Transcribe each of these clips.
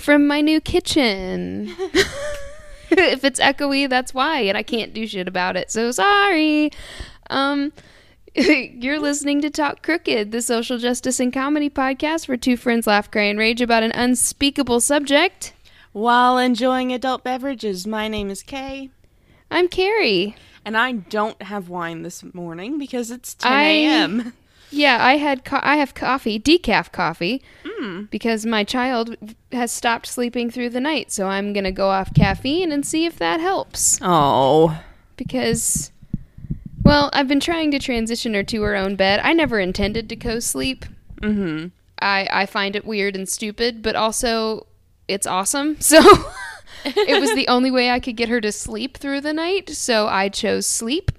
Hi, everybody. Hello from my new kitchen. if it's echoey, that's why, and I can't do shit about it. So sorry. Um, you're listening to Talk Crooked, the social justice and comedy podcast where two friends laugh, cry, and rage about an unspeakable subject. While enjoying adult beverages, my name is Kay, I'm Carrie. and I don't have wine this morning because it's 10 I- a.m. Yeah, I had co- I have coffee, decaf coffee, because my child has stopped sleeping through the night. So I'm gonna go off caffeine and see if that helps. Oh. because well i've been trying to transition her to her own bed i never intended to co-sleep Mm-hmm. i i find it weird and stupid but also it's awesome so it was the only way i could get her to sleep through the night so i chose sleep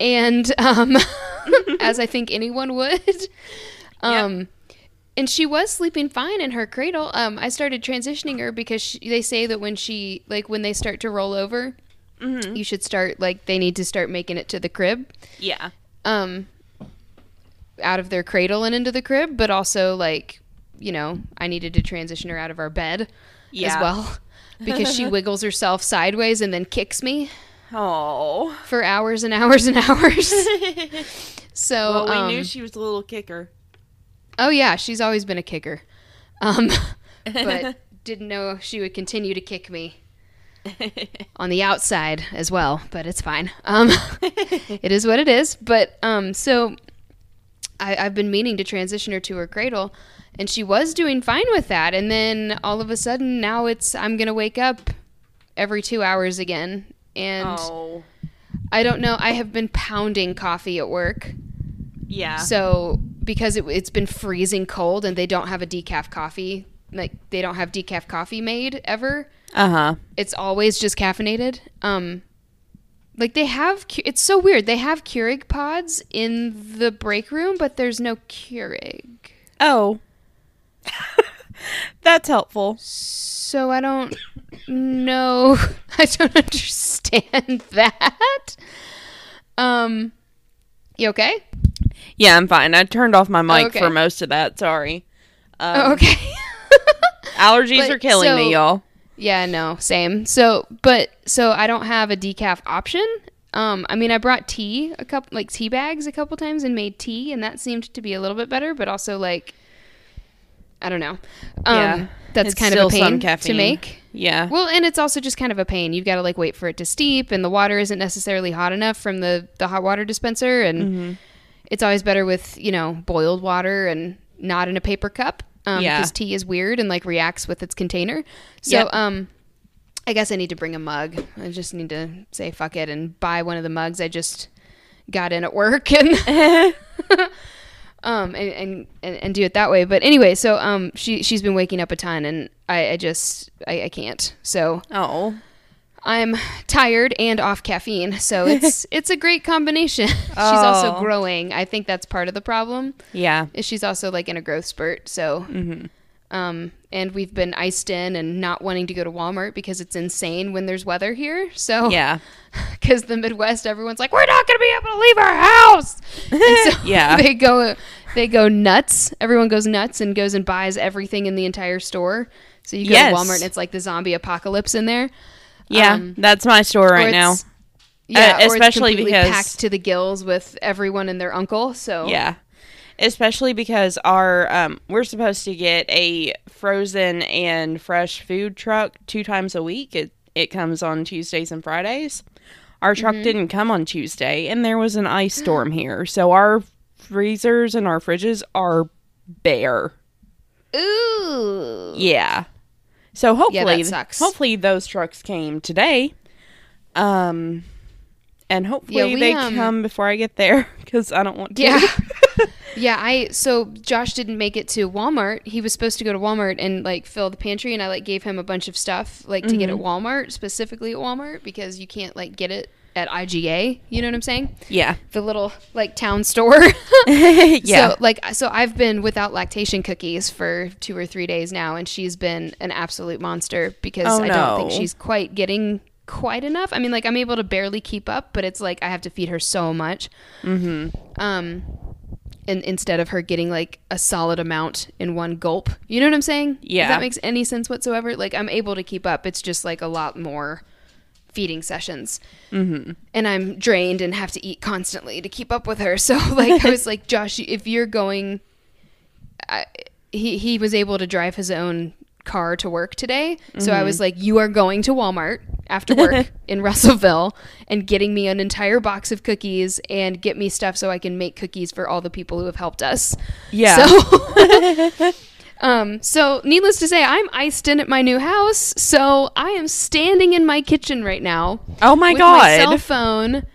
and um as i think anyone would um and she was sleeping fine in her cradle um i started transitioning her because she, they say that when she like when they start to roll over Mm-hmm. you should start like they need to start making it to the crib Yeah. um out of their cradle and into the crib but also like you know i needed to transition her out of our bed Yeah. as well because she wiggles herself sideways and then kicks me Oh. for hours and hours and hours so well, we um, knew she was a little kicker. oh yeah she's always been a kicker um but didn't know she would continue to kick me on the outside as well, but it's fine. Um, it is what it is. But um, so I, I've been meaning to transition her to her cradle, and she was doing fine with that. And then all of a sudden, now it's I'm gonna wake up every two hours again, and oh. I don't know. I have been pounding coffee at work, Yeah. so because it, it's been freezing cold, and they don't have a decaf coffee. Like they don't have decaf coffee made ever Uh-huh. it's always just caffeinated. Um, like they have, it's so weird. They have Keurig pods in the break room, but there's no Keurig. Oh. That's helpful. So I don't know. I don't understand that. Um, you okay? Yeah, I'm fine. I turned off my mic Okay. for most of that. Sorry. Um, Oh, okay. Allergies But are killing so- me, y'all. Yeah, no, same. So, but so I don't have a decaf option. Um, I mean, I brought tea a couple, like tea bags, a couple times, and made tea, and that seemed to be a little bit better. But also, like, I don't know. Um, Yeah, that's kind of a pain to make. Yeah. Well, and it's also just kind of a pain. You've got to like wait for it to steep, and the water isn't necessarily hot enough from the the hot water dispenser, and Mm-hmm. it's always better with you know boiled water and not in a paper cup. Um, Yeah. because tea is weird and like reacts with its container. So, Yep. um, I guess I need to bring a mug. I just need to say fuck it and buy one of the mugs I just got in at work and um and, and, and, do it that way. But anyway, so um she she's been waking up a ton and I, I just I, I can't. So oh. I'm tired and off caffeine, so it's it's a great combination. she's also Oh. growing. I think that's part of the problem. Yeah. Is she's also like in a growth spurt, so Mm-hmm. um and we've been iced in and not wanting to go to Walmart because it's insane when there's weather here. So Yeah. because the Midwest, everyone's like, we're not going to be able to leave our house. And so Yeah. they go, they go nuts. Everyone goes nuts and goes and buys everything in the entire store. So you go Yes. to Walmart and it's like the zombie apocalypse in there. Yeah. Um, that's my store right now. Yeah, Uh, or especially because- packed to the gills with everyone and their uncle. So Yeah. Especially because our um we're supposed to get a frozen and fresh food truck two times a week. It it comes on Tuesdays and Fridays. Our truck didn't come on Tuesday and there was an ice storm here. So our freezers and our fridges are bare. ooh, Yeah. So hopefully sucks. hopefully those trucks came today. Um and hopefully we, they um, come before I get there cuz I don't want to. Yeah. yeah, I so Josh didn't make it to Walmart. He was supposed to go to Walmart and like fill the pantry and I like gave him a bunch of stuff like to get Mm-hmm. at Walmart, specifically at Walmart because you can't like get it at IGA, you know what I'm saying? yeah. The little like town store. yeah. So like so I've been without lactation cookies for 2 or 3 days now and she's been an absolute monster because Oh, I don't think she's quite getting quite enough. I mean like I'm able to barely keep up, but it's like I have to feed her so much. mhm. Um, in, instead of her getting like a solid amount in one gulp. You know what I'm saying? Yeah. If that makes any sense whatsoever. Like I'm able to keep up. It's just like a lot more feeding sessions. Mm-hmm. And I'm drained and have to eat constantly to keep up with her. So like I was like, Josh, if you're going, I, he he was able to drive his own car to work today. So I was like, you are going to Walmart after work in Russellville and getting me an entire box of cookies and get me stuff so I can make cookies for all the people who have helped us. Yeah. So Um, so needless to say, I'm iced in at my new house, so I am standing in my kitchen right now oh my with my cell phone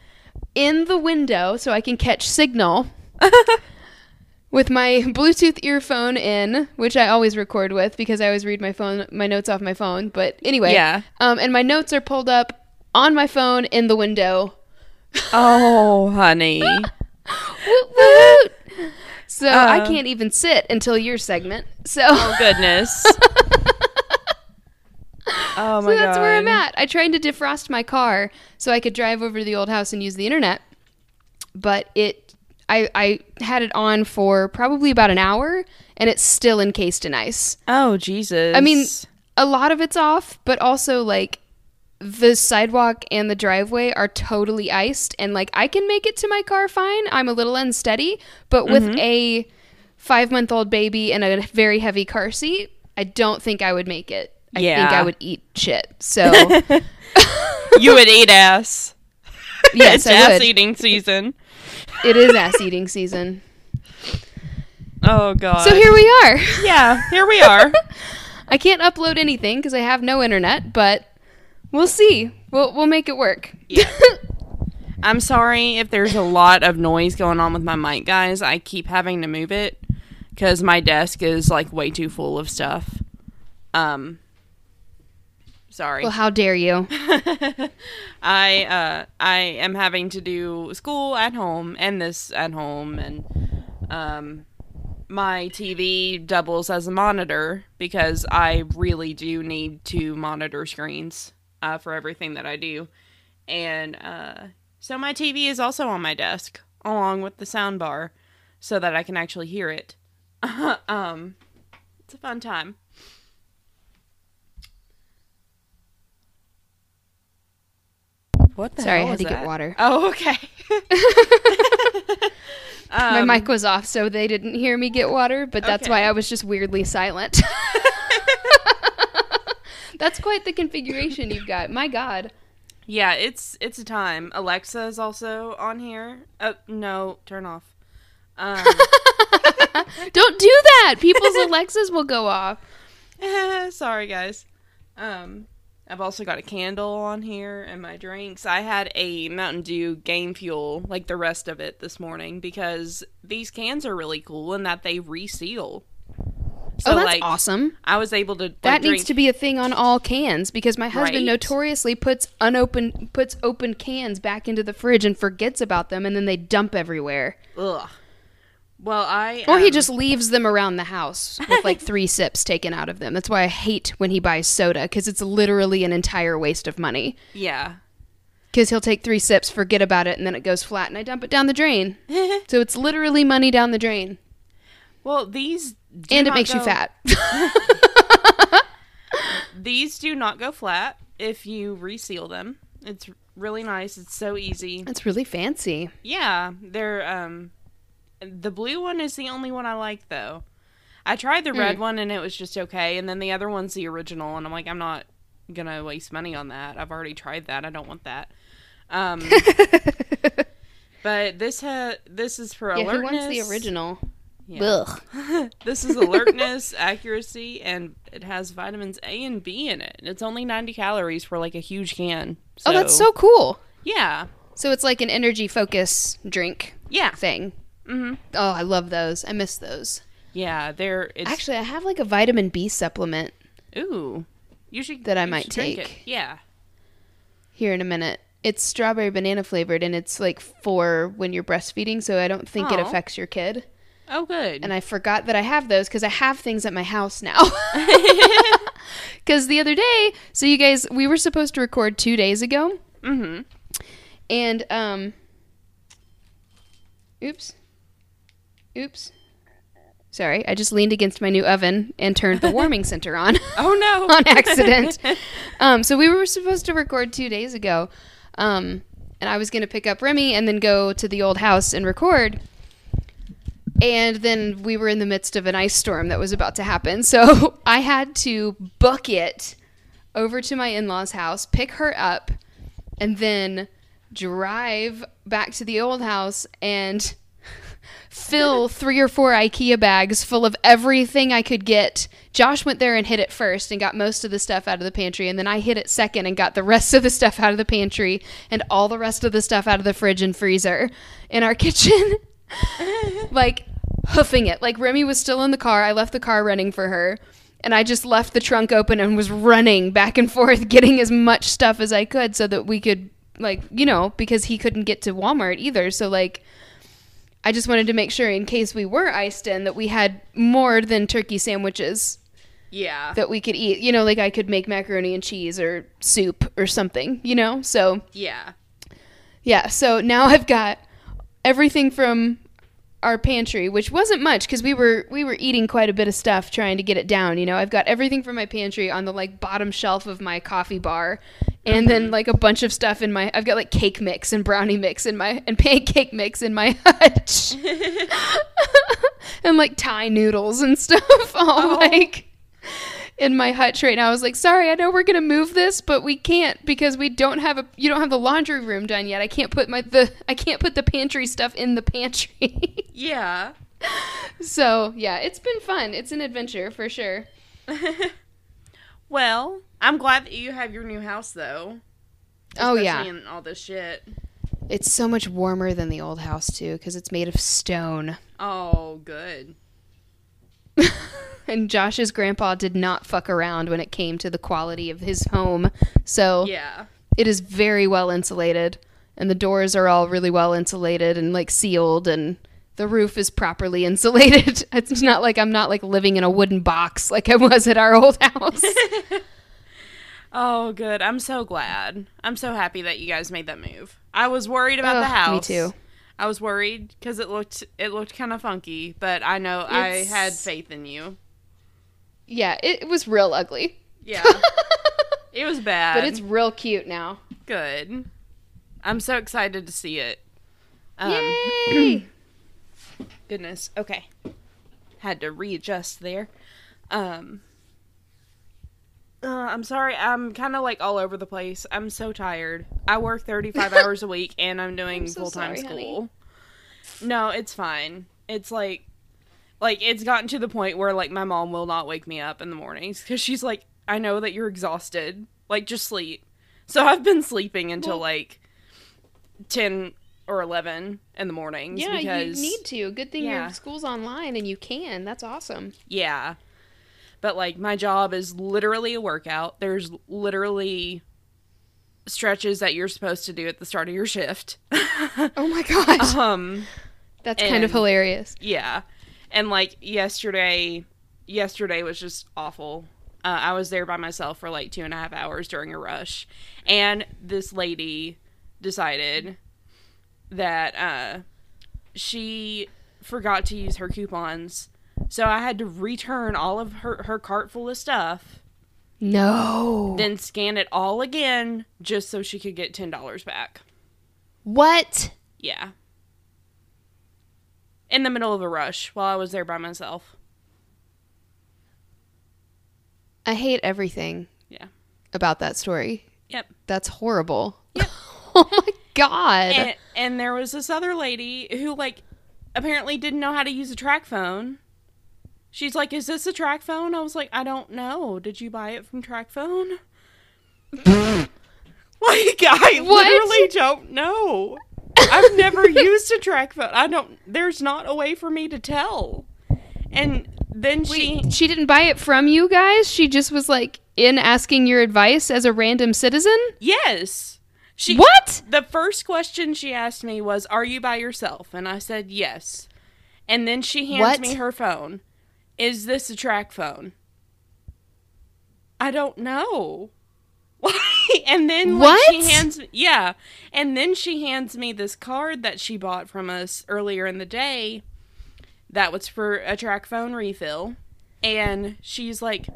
in the window so I can catch signal with my Bluetooth earphone in, which I always record with because I always read my phone my notes off my phone. But anyway, Yeah. Um, and my notes are pulled up on my phone in the window. oh, honey. Woot woot. So I Uh. can't even sit until your segment. So, Oh goodness. oh my god. so that's god. where I'm at. I tried to defrost my car so I could drive over to the old house and use the internet, but it I I had it on for probably about an hour and it's still encased in ice. Oh Jesus. I mean, a lot of it's off, but also like the sidewalk and the driveway are totally iced and like I can make it to my car fine. I'm a little unsteady, but with Mm-hmm. a 5-month-old baby and a very heavy car seat, I don't think I would make it. I think I would eat shit. So, you would eat ass. yes, it's ass would. eating season. It is ass eating season. Oh god. So here we are. Yeah, here we are. I can't upload anything because I have no internet, but we'll see. We'll we'll make it work. Yeah. I'm sorry if there's a lot of noise going on with my mic, guys. I keep having to move it because my desk is like way too full of stuff. Um, sorry. well, how dare you? I uh I am having to do school at home and this at home and um my TV doubles as a monitor because I really do need to monitor screens uh, for everything that I do. And uh, so my TV is also on my desk along with the sound bar so that I can actually hear it. um, it's a fun time. What the Sorry, I had to get water. Oh, okay. My Um, mic was off, so they didn't hear me get water, but that's Okay. why I was just weirdly silent. that's quite the configuration you've got. My God. Yeah, it's it's a time. Alexa is also on here. Oh no, turn off. Um, Don't do that. People's Alexas will go off. sorry guys. Um, I've also got a candle on here and my drinks. I had a Mountain Dew Game Fuel like the rest of it this morning because these cans are really cool and that they reseal. Oh, so oh, that's like awesome. I was able to like, That drink- needs to be a thing on all cans because my husband Right. notoriously puts unopened puts open cans back into the fridge and forgets about them and then they dump everywhere. Ugh. Well, I Or he um, just leaves them around the house with like three sips taken out of them. That's why I hate when he buys soda because it's literally an entire waste of money. yeah. Because he'll take three sips, forget about it, and then it goes flat, and I dump it down the drain. so it's literally money down the drain, Well, these do and it makes you fat. These do not go flat if you reseal them. It's really nice. It's so easy. It's really fancy. Yeah, they're um the blue one is the only one I like though. I tried the red one and it was just okay, and then the other one's the original, and I'm like, I'm not gonna waste money on that. I've already tried that. I don't want that. Um, but this ha this is for Yeah, who alertness. wants the original? Yeah. Ugh. this is alertness, accuracy, and it has vitamins A and B in it. It's only 90 calories for like a huge can. Oh, that's so cool. Yeah. So it's like an energy focus drink Yeah. thing. Hmm Oh, I love those. I miss those. Yeah, they're it's Actually, I have like a vitamin B supplement ooh. You should That I might take. it. Yeah. here in a minute. It's strawberry banana flavored, and it's like for when you're breastfeeding, so I don't think it affects your kid. Oh good. and I forgot that I have those because I have things at my house now. Because the other day, so you guys, we were supposed to record two days ago, mm-hmm. and um, oops, Oops. Sorry, I just leaned against my new oven and turned the warming center on Oh no. on accident. um, so we were supposed to record two days ago, um, and I was going to pick up Remy and then go to the old house and record. And then we were in the midst of an ice storm that was about to happen, so I had to book it over to my in-laws' house, pick her up, and then drive back to the old house and fill three or four IKEA bags full of everything I could get. Josh went there and hit it first and got most of the stuff out of the pantry, and then I hit it second and got the rest of the stuff out of the pantry and all the rest of the stuff out of the fridge and freezer in our kitchen. like hoofing it. Like Remy was still in the car. I left the car running for her. And I just left the trunk open and was running back and forth, getting as much stuff as I could so that we could, like, you know, because he couldn't get to Walmart either. So, like, I just wanted to make sure, in case we were iced in, that we had more than turkey sandwiches Yeah. that we could eat. You know, like I could make macaroni and cheese or soup or something, you know? So, yeah. yeah, so now I've got everything from our pantry, which wasn't much because we were we were eating quite a bit of stuff trying to get it down. You know, I've got everything from my pantry on the like bottom shelf of my coffee bar, and then mm-hmm. like a bunch of stuff in my. I've got like cake mix and brownie mix in my and pancake mix in my hutch, and like Thai noodles and stuff all Oh. like in my hutch right now. I was like, sorry, I know we're gonna move this, but we can't because we don't have a you don't have the laundry room done yet. I can't put my the I can't put the pantry stuff in the pantry. Yeah. so yeah, it's been fun. It's an adventure for sure. well, I'm glad that you have your new house though. Oh, yeah. in all this shit. It's so much warmer than the old house too because it's made of stone. Oh, good. and Josh's grandpa did not fuck around when it came to the quality of his home. So Yeah. it is very well insulated and the doors are all really well insulated and like sealed and the roof is properly insulated. It's not like I'm not like living in a wooden box like I was at our old house. Oh, good. I'm so glad. I'm so happy that you guys made that move. I was worried about Ugh, the house. me too. I was worried because it looked it looked kind of funky, but I know I had faith in you. yeah, it, it was real ugly. Yeah, it was bad, But it's real cute now. good. I'm so excited to see it. Um, Yay! goodness. Okay, had to readjust there. Um, uh, I'm sorry. I'm kind of like all over the place. I'm so tired. I work 35 hours a week and I'm doing so full time sorry, honey. school. No, it's fine. It's like, like it's gotten to the point where like my mom will not wake me up in the mornings because she's like, I know that you're exhausted. Like, just sleep. So I've been sleeping until Well- like 10 or 11 in the mornings. yeah, because, you need to. Good thing Yeah. your school's online and you can. That's awesome. Yeah. But like my job is literally a workout. There's literally stretches that you're supposed to do at the start of your shift. Oh my gosh. um That's kind of hilarious. yeah. And like yesterday yesterday was just awful. Uh, I was there by myself for like two and a half hours during a rush. And this lady decided that uh she forgot to use her coupons. So I had to return all of her, her cart full of stuff, No. then scan it all again just so she could get $10 back. what? Yeah. In the middle of a rush while I was there by myself. I hate everything Yeah. about that story. Yep. That's horrible. Yep. oh my god. And, and there was this other lady who, like, apparently didn't know how to use a TracFone. She's like, Is this a TracFone? I was like, I don't know. Did you buy it from TracFone? like, I What? literally don't know. I've never used a TracFone. I don't, there's not a way for me to tell. And then she. Wait, she didn't buy it from you guys? She just was like in asking your advice as a random citizen? Yes. She What? The first question she asked me was, "Are you by yourself?" And I said, "Yes." And then she hands What? me her phone. Is this a TracFone? I don't know. Why? And then like, she hands me yeah, and then she hands me this card that she bought from us earlier in the day that was for a TracFone refill. And she's like,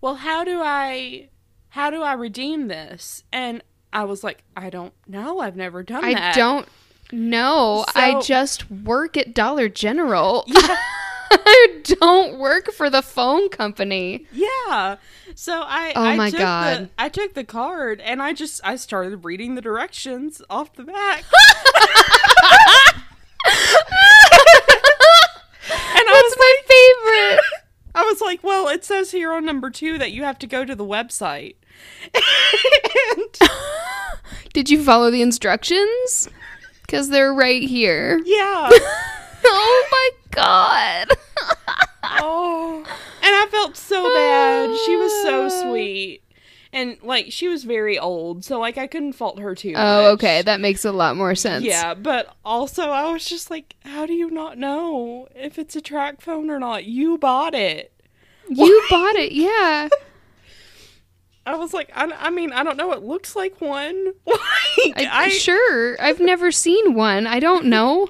"Well, how do I how do I redeem this?" And I was like, "I don't know. I've never done I that." don't know. I just work at Dollar General. I don't work for the phone company. Yeah. So I Oh I my took God. the I took the card and I just I started reading the directions off the back. and I was my favorite. I was like, well, it says here on number two that you have to go to the website. and Did you follow the instructions? Because they're right here. yeah. oh my god. Oh. And I felt so bad. She was so sweet. And like she was very old, so like I couldn't fault her too oh, much. okay. That makes a lot more sense. Yeah, but also I was just like, how do you not know if it's a TracFone or not? You bought it. You bought it. Yeah. I was like, I, I mean, I don't know. It looks like one. like, I, I, sure. I've never seen one. I don't know.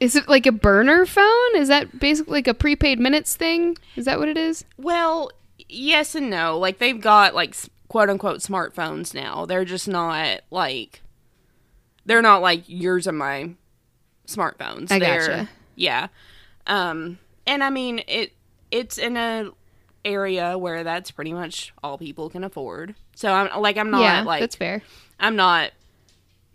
Is it like a burner phone? Is that basically like a prepaid minutes thing? Is that what it is? Well, yes and no. Like they've got like quote unquote smartphones now. They're just not like they're not like yours and my smartphones. I They're- gotcha. Yeah. Um and I mean it it's in a area where that's pretty much all people can afford. So I'm like I'm not yeah, like that's fair. I'm not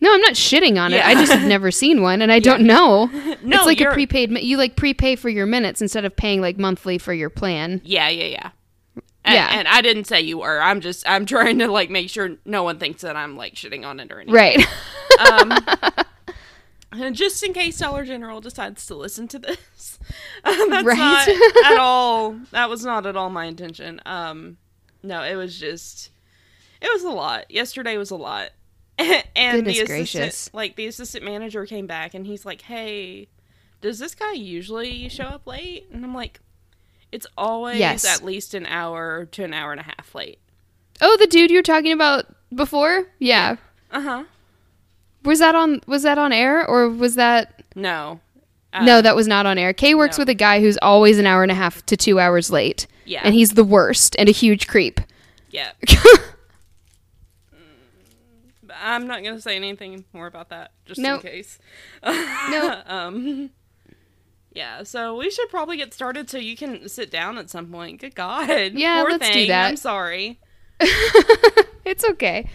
No, I'm not shitting on it. I just have never seen one, and I don't know. No, it's like a prepaid. You like prepay for your minutes instead of paying like monthly for your plan. Yeah, yeah, yeah. And, Yeah. and I didn't say you were. I'm just I'm trying to like make sure no one thinks that I'm like shitting on it or anything. Right. Um, and just in case Dollar General decides to listen to this, that's Right. not at all. That was not at all my intention. Um, no, it was just, it was a lot. Yesterday was a lot, and Goodness the gracious. assistant, like the assistant manager, came back and he's like, "Hey, does this guy usually show up late?" And I'm like, "It's always Yes. at least an hour to an hour and a half late." oh, the dude you were talking about before? Yeah. Uh huh. Was that on? Was that on air or was that? No. no, that was not on air. Kay works no. with a guy who's always an hour and a half to two hours late. Yeah. And he's the worst and a huge creep. Yeah. I'm not gonna say anything more about that, just Nope. in case. No. um. Yeah, so we should probably get started so you can sit down at some point. Good God. Yeah, Poor let's do that. I'm sorry. it's okay.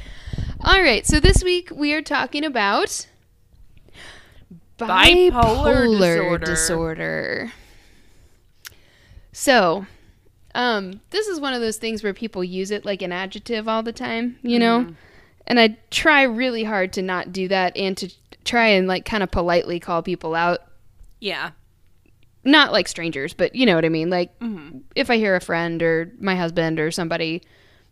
All right. So this week we are talking about Bipolar disorder. disorder. So, um, this is one of those things where people use it like an adjective all the time, you know? And I try really hard to not do that and to try and like kind of politely call people out. Yeah. Not like strangers, but you know what I mean? Like Mm-hmm. if I hear a friend or my husband or somebody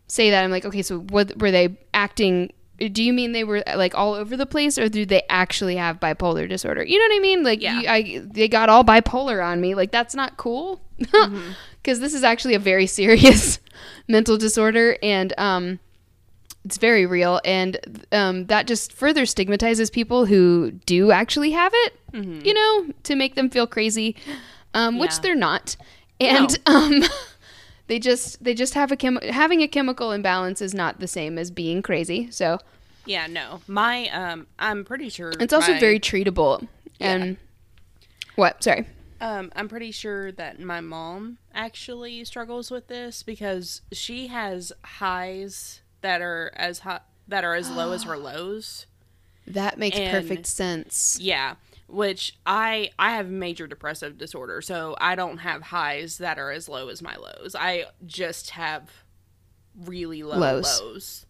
say that, I'm like, okay, so what were they acting? Do you mean they were like all over the place, or do they actually have bipolar disorder? You know what I mean? Like, Yeah. you, I they got all bipolar on me. Like, that's not cool, because this is actually a very serious mental disorder, and um, it's very real, and um, that just further stigmatizes people who do actually have it. You know, to make them feel crazy, um, which they're not, and um. They just they just have a chem- having a chemical imbalance is not the same as being crazy. So Yeah, no. My um I'm pretty sure it's also my- very treatable. And what? Sorry. Um, I'm pretty sure that my mom actually struggles with this because she has highs that are as high that are as low as her lows. That makes And- perfect sense. Yeah, which I I have major depressive disorder, so I don't have highs that are as low as my lows. I just have really low Lows. lows.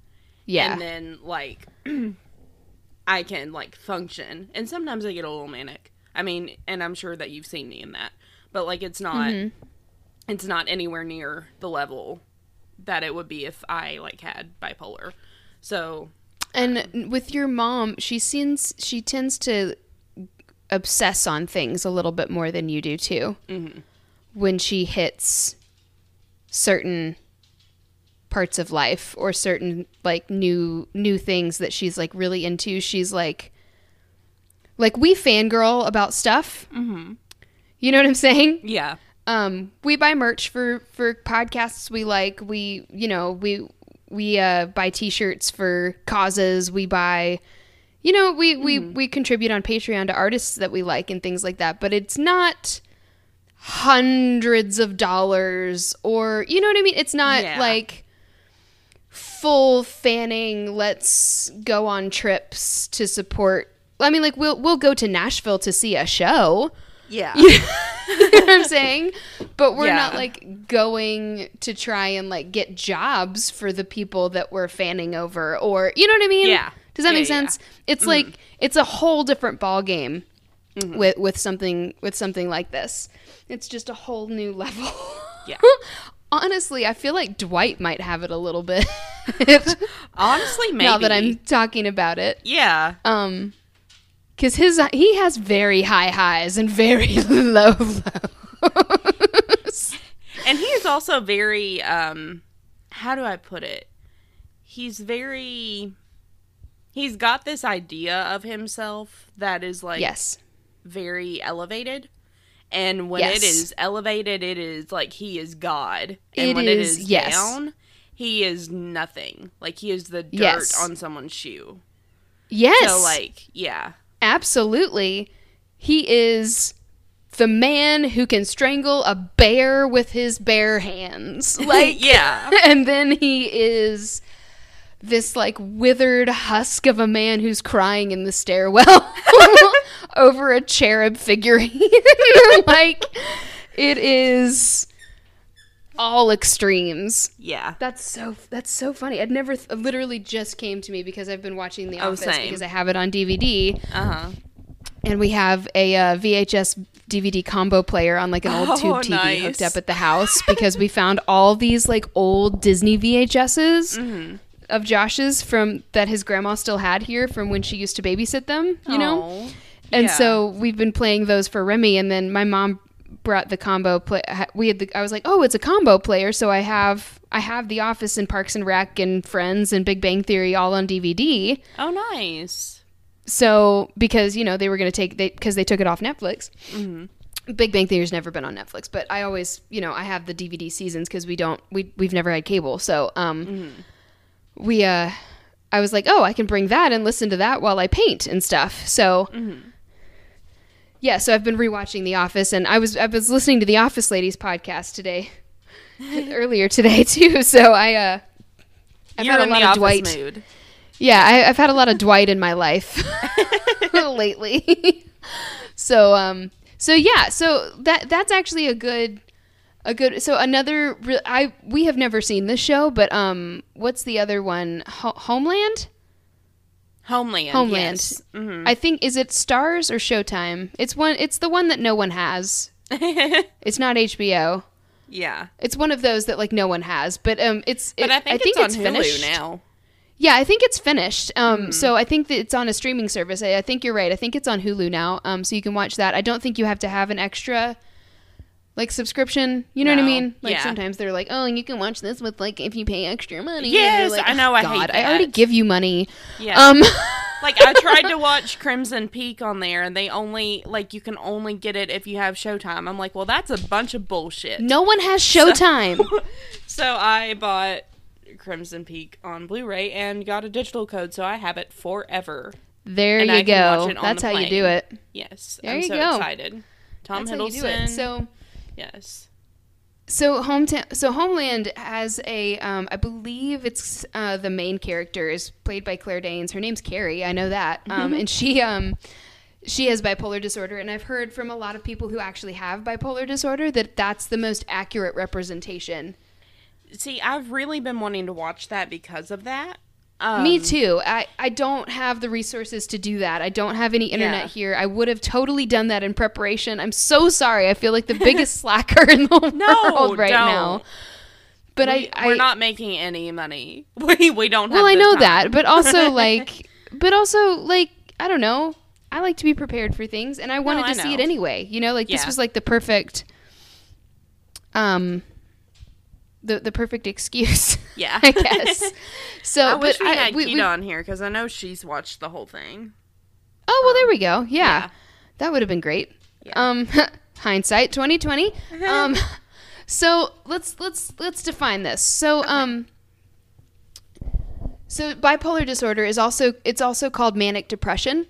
Yeah. And then like I can like function. And sometimes I get a little manic. I mean, and I'm sure that you've seen me in that. But like it's not Mm-hmm. it's not anywhere near the level that it would be if I like had bipolar. So and with your mom, she seems she tends to obsess on things a little bit more than you do too. Mm-hmm. When she hits certain parts of life or certain like new new things that she's like really into, she's like like we fangirl about stuff. Mhm. You know what I'm saying? Yeah. Um, we buy merch for for podcasts we like. We, you know, we we uh, buy T-shirts for causes. We buy, you know, we we we contribute on Patreon to artists that we like and things like that. But it's not hundreds of dollars or you know what I mean. It's not Yeah. like full fanning. Let's go on trips to support. I mean, like we'll we'll go to Nashville to see a show. Yeah. you know what I'm saying? But we're not like going to try and like get jobs for the people that we're fanning over or you know what I mean? Yeah. Does that Yeah, make yeah. sense? It's like it's a whole different ball game with with something with something like this. It's just a whole new level. Yeah. Honestly, I feel like Dwight might have it a little bit. Honestly, maybe. now that I'm talking about it. Yeah. Um, because his he has very high highs and very low lows. And he's also very um how do I put it? He's very he's got this idea of himself that is like yes, very elevated. And when Yes. it is elevated, it is like he is God. And It when it is- is yes. down, he is nothing. Like he is the dirt Yes. on someone's shoe. yes, So like, yeah. Absolutely. He is the man who can strangle a bear with his bare hands. Like, yeah. and then he is this like withered husk of a man who's crying in the stairwell over a cherub figurine. like it is all extremes. Yeah. That's so that's so funny. I'd never th- literally just came to me because I've been watching The Oh, Office same. because I have it on DVD Uh-huh. and we have a uh, VHS DVD combo player on like an old Oh, tube TV nice. hooked up at the house because we found all these like old Disney VHSs Mm-hmm. of Josh's from that his grandma still had here from when she used to babysit them, you know. And Yeah. so we've been playing those for Remy, and then my mom brought the combo play. We had the. I was like, oh, it's a combo player, so I have I have The Office and Parks and Rec and Friends and Big Bang Theory all on DVD. Oh, nice. So because you know they were going to take they because they took it off Netflix. Mm-hmm. Big Bang Theory's never been on Netflix, but I always you know I have the DVD seasons because we don't we we've never had cable, so um Mm-hmm. we uh I was like oh I can bring that and listen to that while I paint and stuff. So Mm-hmm. Yeah, so I've been rewatching The Office, and I was I was listening to the Office Ladies podcast today earlier today too. So I uh I've You're had a lot of Dwight. mood. Yeah, I, I've had a lot of Dwight in my life lately. so, um, so yeah, so that that's actually a good, a good. So another, re- I we have never seen this show, but um, what's the other one? Ho- Homeland. Homeland. Homeland. Yes. Mhm. I think is it Starz or Showtime? It's one. It's the one that no one has. It's not HBO. yeah. It's one of those that like no one has, but um, it's. But it- I think, it's, on Hulu finished. now. Yeah, I think it's finished. Um, Hmm. so I think that it's on a streaming service. I, I think you're right. I think it's on Hulu now. Um, so you can watch that. I don't think you have to have an extra, like subscription. You know what I mean? Like Yeah. sometimes they're like, oh, and you can watch this with like if you pay extra money. Yes, like, I know, I God, hate I already give you money. Yeah. Um, like I tried to watch Crimson Peak on there, and they only like you can only get it if you have Showtime. I'm like, well, that's a bunch of bullshit. no one has Showtime. So I bought Crimson Peak on Blu-ray and got a digital code, so I have it forever. there And you I can watch go. That's how you do it. Yes, There I'm you so go. excited. Tom That's how you do Hiddleston. it. So. Yes. So hometown, so Homeland has a, um, I believe it's uh, the main character is played by Claire Danes. Her name's Carrie. I know that, um, and she, um, she has bipolar disorder, and I've heard from a lot of people who actually have bipolar disorder that that's the most accurate representation. See, I've really been wanting to watch that because of that. Um, Me too. I, I don't have the resources to do that. I don't have any internet Yeah. here. I would have totally done that in preparation. I'm so sorry. I feel like the biggest slacker in the No, world right don't. now. But we, I, I we're not making any money. We we don't. well i know time. that but also like but also like i don't know i like to be prepared for things and i wanted I to see it anyway you know like this was like the perfect um the the perfect excuse Yeah, i guess. So I wish we I- had we- Keita we- on here because I know she's watched the whole thing. oh well there we go. Yeah, Yeah. that would have been great. Yeah. um hindsight 2020 um so let's let's let's define this. So um so bipolar disorder is also it's also called manic depression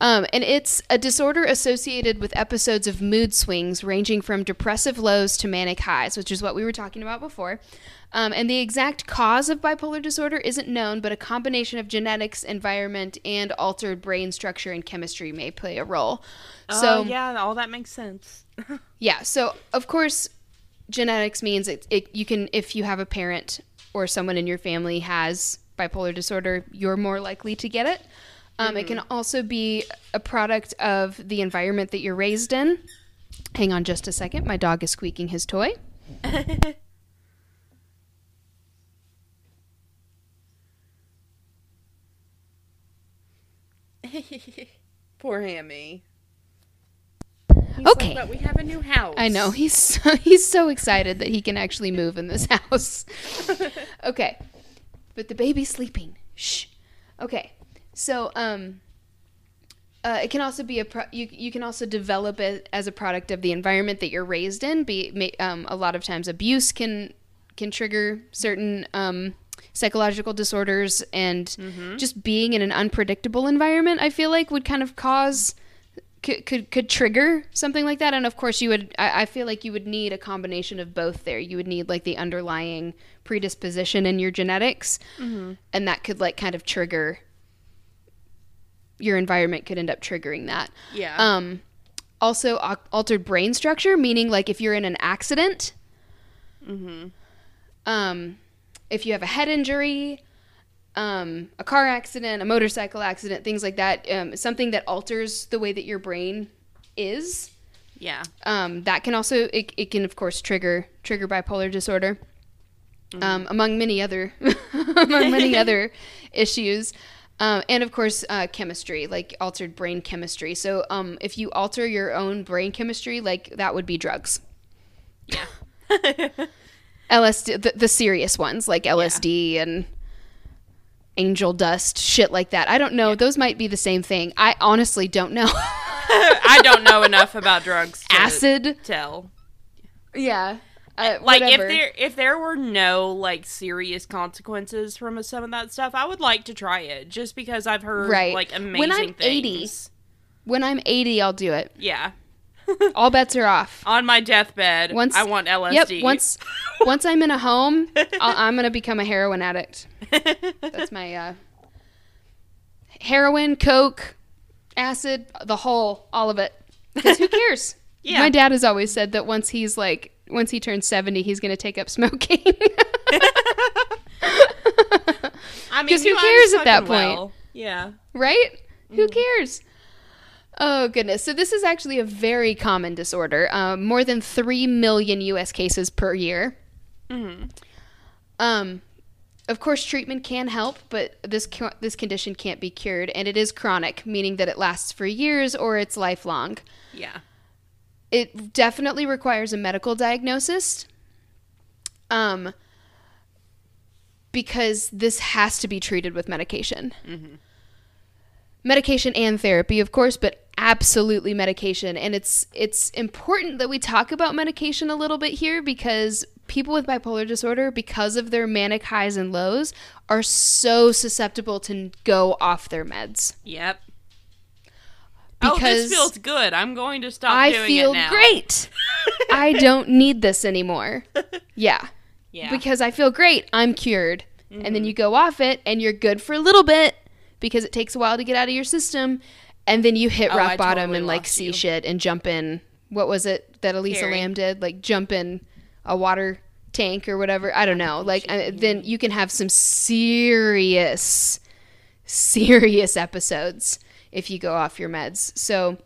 um, and it's a disorder associated with episodes of mood swings ranging from depressive lows to manic highs which is what we were talking about before um, and the exact cause of bipolar disorder isn't known but a combination of genetics environment and altered brain structure and chemistry may play a role so oh, yeah, all that makes sense. yeah. So of course, genetics means it, it. You can if you have a parent or someone in your family has bipolar disorder, you're more likely to get it. Um, It can also be a product of the environment that you're raised in. Hang on just a second. My dog is squeaking his toy. Poor Hammy. Okay. but we have a new house. I know he's so, he's so excited that he can actually move in this house. okay, but the baby's sleeping. Shh. Okay, so um, uh, it can also be a pro- you you can also develop it as a product of the environment that you're raised in. Be um, a lot of times abuse can can trigger certain um, psychological disorders, and just being in an unpredictable environment, I feel like would kind of cause could, could could trigger something like that and of course you would I, I feel like you would need a combination of both there you would need like the underlying predisposition in your genetics and that could like kind of trigger your environment could end up triggering that Yeah. um also al- altered brain structure meaning like if you're in an accident um if you have a head injury um, a car accident, a motorcycle accident, things like that, um, something that alters the way that your brain is. yeah. Um, that can also it, it can of course trigger trigger bipolar disorder, um, among many other among many other issues. Um, and of course, uh, chemistry, like altered brain chemistry. So, um, if you alter your own brain chemistry, like that would be drugs. Yeah. LSD, the, the serious ones like LSD and angel dust, shit like that. I don't know. Those might be the same thing. I honestly don't know. I don't know enough about drugs Acid. tell. Yeah. Uh, Like whatever. if there if there were no like serious consequences from some of that stuff, I would like to try it just because I've heard Right. like amazing When I'm 80, things. when I'm 80, I'll do it. Yeah. All bets are off. On my deathbed, Once I want LSD. Yep. Once once I'm in a home, I'll, I'm gonna become a heroin addict. That's my uh, heroin, coke, acid, the whole, all of it. Because who cares? Yeah. My dad has always said that once he's like, once he turns 70, he's going to take up smoking. I mean, 'Cause who you know, I'm cares at that point? well. Yeah. right? Who cares? Oh, goodness. So, this is actually a very common disorder. Um, more than 3 million US cases per year. Um, of course, treatment can help, but this co- this condition can't be cured, and it is chronic, meaning that it lasts for years or it's lifelong. Yeah. It definitely requires a medical diagnosis, um, because this has to be treated with medication. Medication and therapy, of course, but absolutely medication. And it's it's important that we talk about medication a little bit here because people with bipolar disorder, because of their manic highs and lows, are so susceptible to go off their meds. Yep. Oh, this feels good. I'm going to stop I doing feel it now. great. I don't need this anymore. Yeah. Yeah. Because I feel great. I'm cured. And then you go off it and you're good for a little bit because it takes a while to get out of your system. And then you hit Oh, rock I bottom totally and like see you. shit and jump in. What was it that Elisa. Lam did? Like jump in a water tank or whatever. I don't know. Like uh, then you can have some serious, serious episodes if you go off your meds. So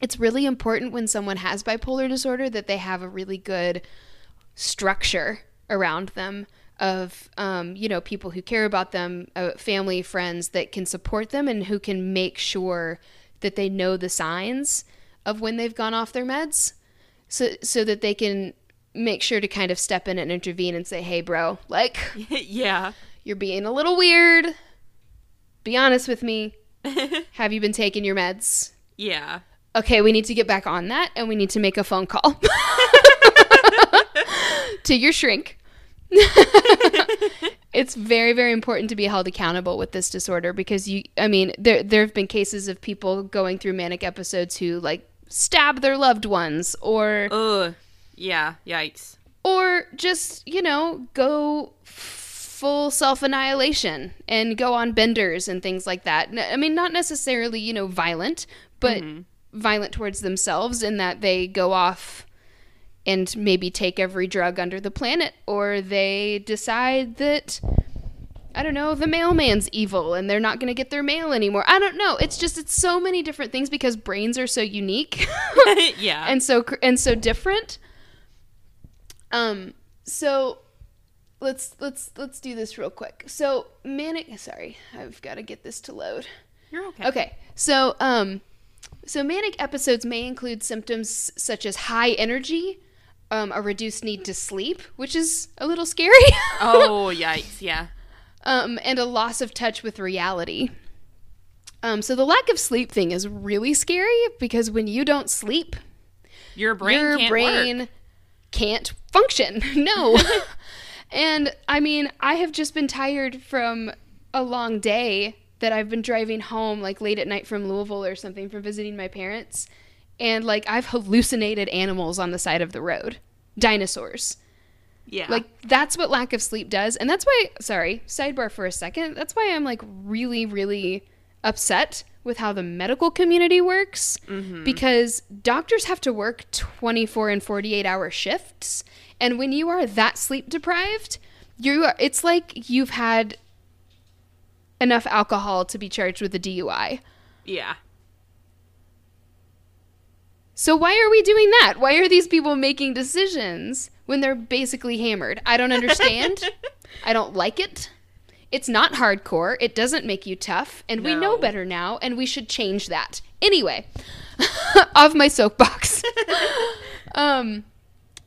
it's really important when someone has bipolar disorder that they have a really good structure around them of um, you know people who care about them uh, family friends that can support them and who can make sure that they know the signs of when they've gone off their meds so so that they can make sure to kind of step in and intervene and say hey bro like yeah. you're being a little weird be honest with me have you been taking your meds Yeah. Okay, we need to get back on that and we need to make a phone call to your shrink. it's very very important to be held accountable with this disorder because you I mean there there have been cases of people going through manic episodes who like stab their loved ones or Ugh. Yeah. Yikes. or just you know go full self-annihilation and go on benders and things like that I mean not necessarily you know violent but violent towards themselves in that they go off and maybe take every drug under the planet or they decide that I don't know, the mailman's evil and they're not going to get their mail anymore. I don't know. It's just it's so many different things because brains are so unique. yeah. and so and so different. Um. So let's let's let's do this real quick. So manic. Sorry, I've got to get this to load. You're okay. Okay. So um, so manic episodes may include symptoms such as high energy, um, a reduced need to sleep, which is a little scary. Oh, yikes. Yeah. um, and a loss of touch with reality. Um, so the lack of sleep thing is really scary because when you don't sleep, Your brain your can't brain work. can't function. No. and I mean, I have just been tired from a long day that I've been driving home like late at night from Louisville or something from visiting my parents. And like I've hallucinated animals on the side of the road. Dinosaurs. Yeah. Like that's what lack of sleep does. And that's why sorry, sidebar for a second. That's why I'm like really really upset with how the medical community works mm-hmm. because doctors have to work 24 and 48 hour shifts and when you are that sleep deprived, you are it's like you've had enough alcohol to be charged with a DUI. yeah. So why are we doing that? Why are these people making decisions when they're basically hammered? I don't understand. I don't like it. It's not hardcore. It doesn't make you tough, and we know better now, and we should change that. Anyway, off my soapbox. um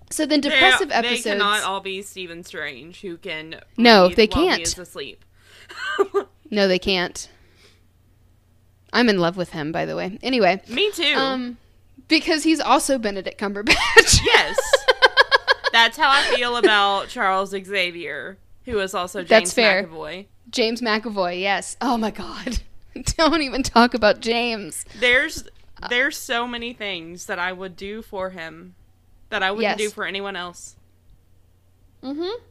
so then depressive they, episodes cannot all be Stephen Strange, who can. No, they can't. He is asleep. No, they can't. I'm in love with him, by the way. Anyway, Me too. um because he's also Benedict Cumberbatch. yes. That's how I feel about Charles Xavier, who is also James That's fair. McAvoy. James McAvoy, yes. Oh my god. Don't even talk about James. There's there's so many things that I would do for him that I wouldn't Yes. do for anyone else. Mm-hmm.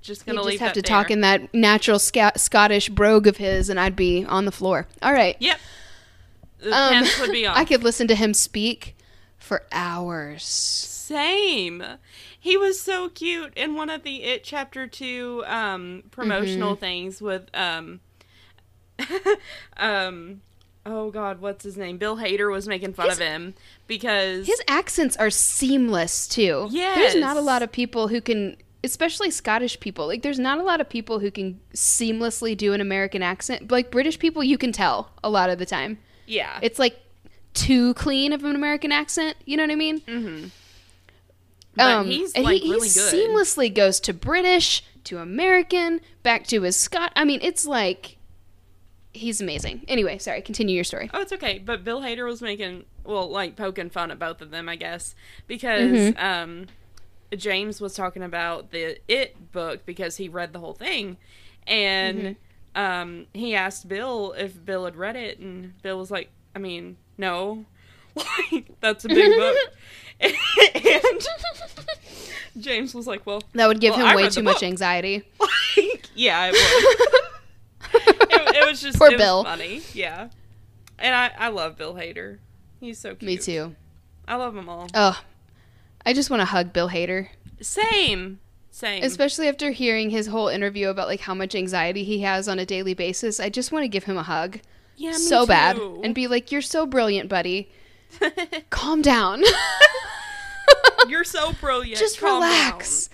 Just You gonna just have to talk in that natural Scottish brogue of his, and I'd be on the floor. All right. Yep. Um, pants would be on. I could listen to him speak for hours. Same. He was so cute in one of the It Chapter Two um, promotional Mm-hmm. things with um, um, oh God, what's his name? Bill Hader was making fun His- of him because His accents are seamless too. Yeah, there's not a lot of people who can, especially Scottish people. Like, there's not a lot of people who can seamlessly do an American accent. Like British people, you can tell a lot of the time. yeah, It's like too clean of an American accent. You know what I mean? mm-hmm. But he's and like he, really he good. seamlessly goes to British to American back to his Scot. I mean, it's like he's amazing. Anyway, sorry. Continue your story. Oh, it's okay. But Bill Hader was making, well, like poking fun at both of them, I guess, because Mm-hmm. um, James was talking about the It book because he read the whole thing, and Mm-hmm. um, he asked Bill if Bill had read it, and Bill was like, "I mean, no, like that's a big book." and James was like, "Well, That would give Well, him I way too much anxiety. like, yeah, it was." Was just Poor Bill. funny, yeah. And I I love Bill Hader. He's so cute. Me too. I love them all. Oh, I just want to hug Bill Hader, Same, same. especially after hearing his whole interview about like how much anxiety he has on a daily basis. I just want to give him a hug yeah, me so bad and be like, "You're so brilliant, buddy. Calm down. You're so brilliant. just Calm relax.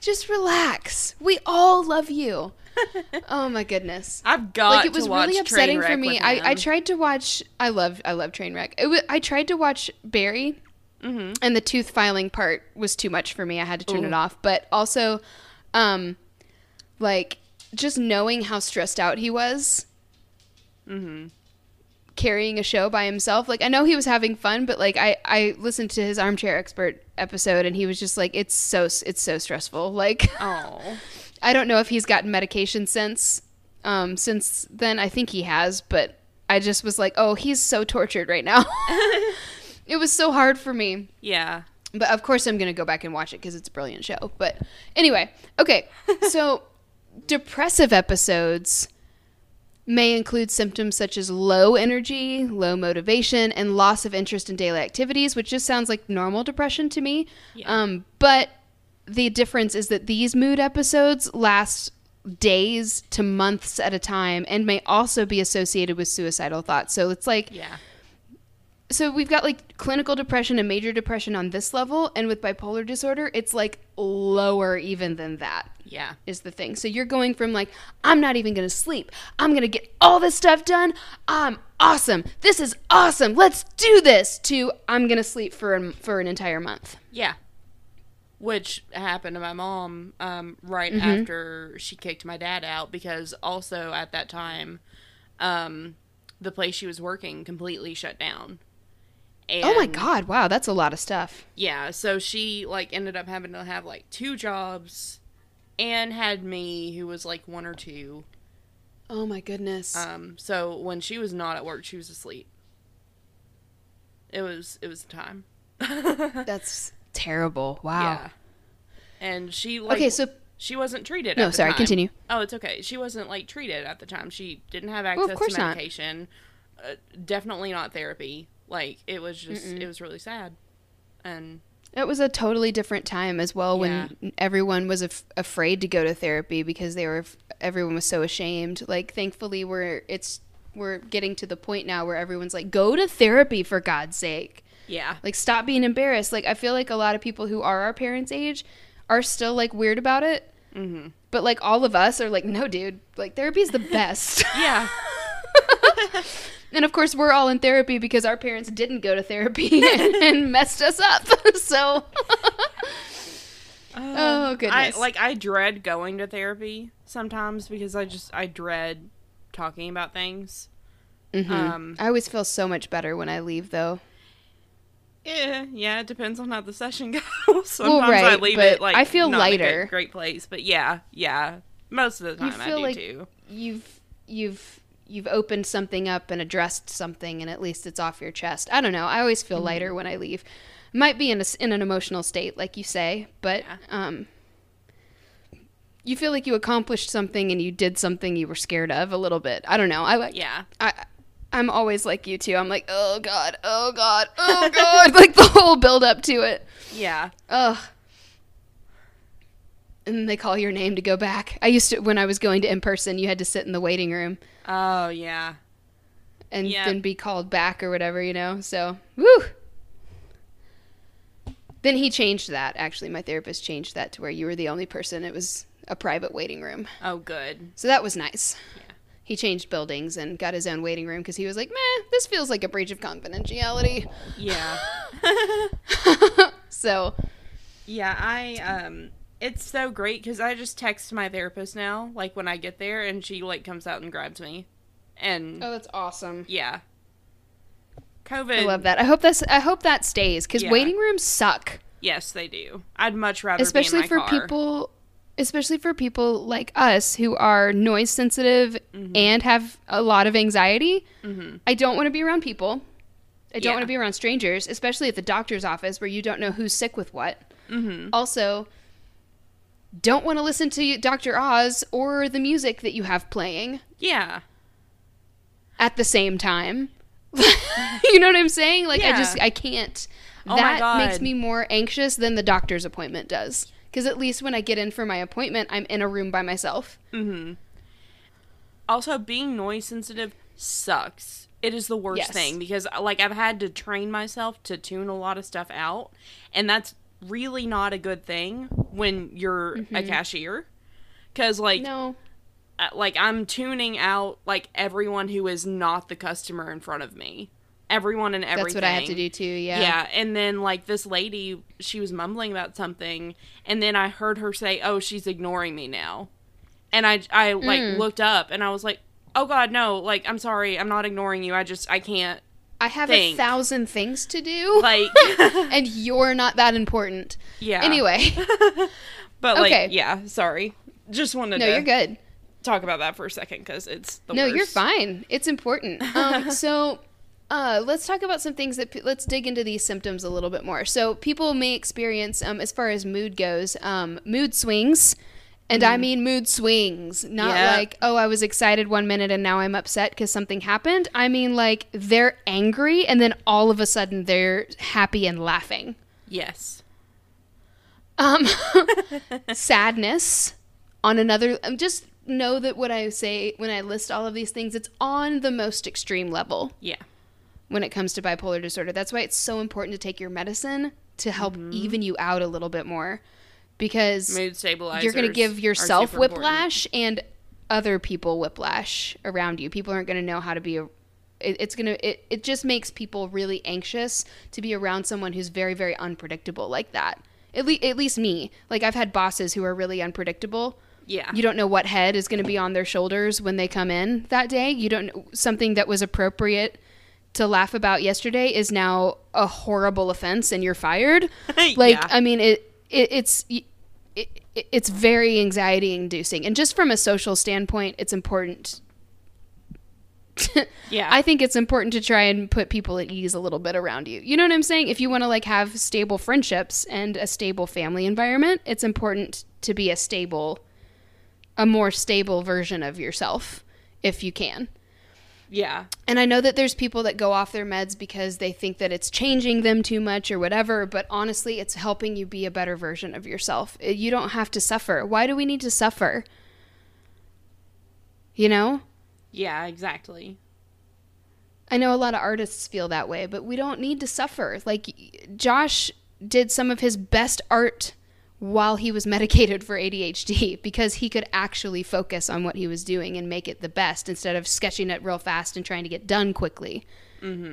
just relax. We all love you." Oh my goodness. I've got like it was really upsetting for me. I, I tried to watch. I love I love Trainwreck. It wa I tried to watch Barry, Mhm. and the tooth filing part was too much for me. I had to turn it off. But also, um, like just knowing how stressed out he was Mhm. carrying a show by himself. Like I know he was having fun, but like I I listened to his armchair expert episode and he was just like it's so it's so stressful. Like Oh. I don't know if he's gotten medication since um since then. I think he has, but I just was like, "Oh, he's so tortured right now." it was so hard for me. Yeah. But of course, I'm going to go back and watch it because it's a brilliant show. But anyway, okay. So, depressive episodes may include symptoms such as low energy, low motivation, and loss of interest in daily activities, which just sounds like normal depression to me. Yeah. Um, but the difference is that these mood episodes last days to months at a time and may also be associated with suicidal thoughts. So it's like Yeah. so we've got like clinical depression and major depression on this level and with bipolar disorder it's like lower even than that Yeah. is the thing so you're going from like i'm not even gonna sleep i'm gonna get all this stuff done i'm awesome this is awesome let's do this to i'm gonna sleep for an, for an entire month Yeah. Which happened to my mom um, right Mm-hmm. after she kicked my dad out because also at that time, um, the place she was working completely shut down. And, oh my god wow that's a lot of stuff Yeah, so she like ended up having to have like two jobs, and had me who was like one or two. oh my goodness Um, so when she was not at work, she was asleep. It was it was the time. that's terrible wow Yeah. And she like okay so she wasn't treated. No, at the sorry, time. continue. Oh, it's okay. She wasn't like treated at the time. She didn't have Well, access course to medication. Uh, definitely not therapy. Like it was just it was really sad. And It was a totally different time as well when everyone was af- afraid to go to therapy because they were everyone was so ashamed. Like thankfully we're it's we're getting to the point now where everyone's like go to therapy for God's sake. Yeah. Like stop being embarrassed. Like I feel like a lot of people who are our parents' age are still like weird about it. Mhm. But like all of us are like no dude, like therapy's the best. Yeah. And of course, we're all in therapy because our parents didn't go to therapy and, and messed us up. so, oh goodness. I like I dread going to therapy sometimes because I just I dread talking about things. Mhm. Um I always feel so much better when I leave, though. Yeah, yeah, it depends on how the session goes. Sometimes I right, leave but it like I feel not in a good- lighter. great place, but yeah, yeah, most of the You time I feel do like- too. You've you've you've opened something up and addressed something, and at least it's off your chest. I don't know. I always Mm-hmm. feel lighter when I leave. Might be in a in an emotional state, like you say, but Yeah. um, you feel like you accomplished something and you did something you were scared of a little bit. I don't know. I like Yeah, I I'm always like you too. I'm like, oh god, oh god, oh god, like the whole build up to it. yeah, Ugh. And they call your name to go back. I used to when I was going to in person, you had to sit in the waiting room oh yeah, and Yeah. then be called back or whatever, you know. So, woo. Then he changed that. Actually, my therapist changed that to where you were the only person. It was a private waiting room. oh good. So that was nice. Yeah. He changed buildings and got his own waiting room because he was like, meh, this feels like a breach of confidentiality. Yeah, So, yeah. I um, it's so great because I just text my therapist now, like when I get there, and she like comes out and grabs me, and oh, that's awesome. yeah. COVID. I love that. I hope that's I hope that stays because Yeah. waiting rooms suck, Yes, they do. I'd much rather especially be in for car. people, especially for people like us who are noise sensitive Mm-hmm. and have a lot of anxiety. I don't want to be around people. I don't Yeah. want to be around strangers, especially at the doctor's office where you don't know who's sick with what. Mm-hmm. Also, don't want to listen to Dr. Oz or the music that you have playing Yeah. at the same time. you know what I'm saying? Like I just I can't. Oh that makes me more anxious than the doctor's appointment does. Because at least when I get in for my appointment, I'm in a room by myself. Mm-hmm. Also, being noise sensitive sucks. It is the worst Yes. thing because, like, I've had to train myself to tune a lot of stuff out, and that's really not a good thing when you're a cashier. Because, like, No. uh, like I'm tuning out like everyone who is not the customer in front of me. Everyone and everything. That's what I have to do too. Yeah. Yeah. and then like this lady, she was mumbling about something, and then I heard her say, "Oh, she's ignoring me now," and I I like Mm. looked up and I was like, oh god, no, like I'm sorry, I'm not ignoring you. I just I can't I have Think. a thousand things to do, like and you're not that important. yeah. Anyway, but like okay. yeah, sorry. Just wanted no, to you're good. talk about that for a second cuz it's the No, worst. you're fine. It's important. Um, so, uh, let's talk about some things that let's dig into these symptoms a little bit more. So, people may experience, um, as far as mood goes, um, mood swings. And I mean mood swings, not Yeah. like, oh, I was excited one minute and now I'm upset because something happened. I mean, like, they're angry and then all of a sudden they're happy and laughing. Yes. Um, sadness on another. um, Just know that what I say when I list all of these things, it's on the most extreme level Yeah. When it comes to bipolar disorder. That's why it's so important to take your medicine to help mm-hmm. even you out a little bit more, because Mood stabilizers. you're going to give yourself super important. whiplash and other people whiplash around you. People aren't going to know how to be a it, it's going to it, it just makes people really anxious to be around someone who's very very unpredictable like that. At, le- at least me. Like I've had bosses who are really unpredictable. Yeah. You don't know what head is going to be on their shoulders when they come in that day. You don't know something that was appropriate to laugh about yesterday is now a horrible offense and you're fired. Like Yeah. I mean it, it it's it, it, it's very anxiety inducing and just from a social standpoint it's important yeah. I think it's important to try and put people at ease a little bit around you. You know what I'm saying? If you want to like have stable friendships and a stable family environment, it's important to be a stable a more stable version of yourself if you can. Yeah. And I know that there's people that go off their meds because they think that it's changing them too much or whatever, but honestly, it's helping you be a better version of yourself. Uh, You don't have to suffer. Why do we need to suffer? You know? Yeah, exactly. I know a lot of artists feel that way, but we don't need to suffer. Like Josh did some of his best art while he was medicated for ADHD because he could actually focus on what he was doing and make it the best instead of sketching it real fast and trying to get done quickly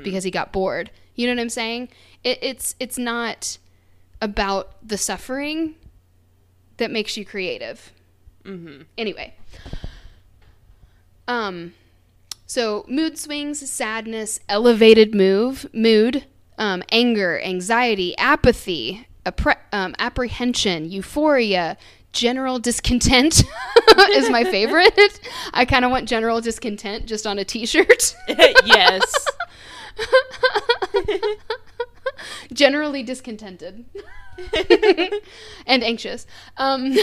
because he got bored. You know what I'm saying? It, it's it's not about the suffering that makes you creative. Mm-hmm. Anyway, um, so mood swings, sadness, elevated move, mood, um, anger, anxiety, apathy, appre- um, apprehension, euphoria, general discontent is my favorite. I kind of want general discontent just on a T-shirt. yes. Generally discontented and anxious. Um,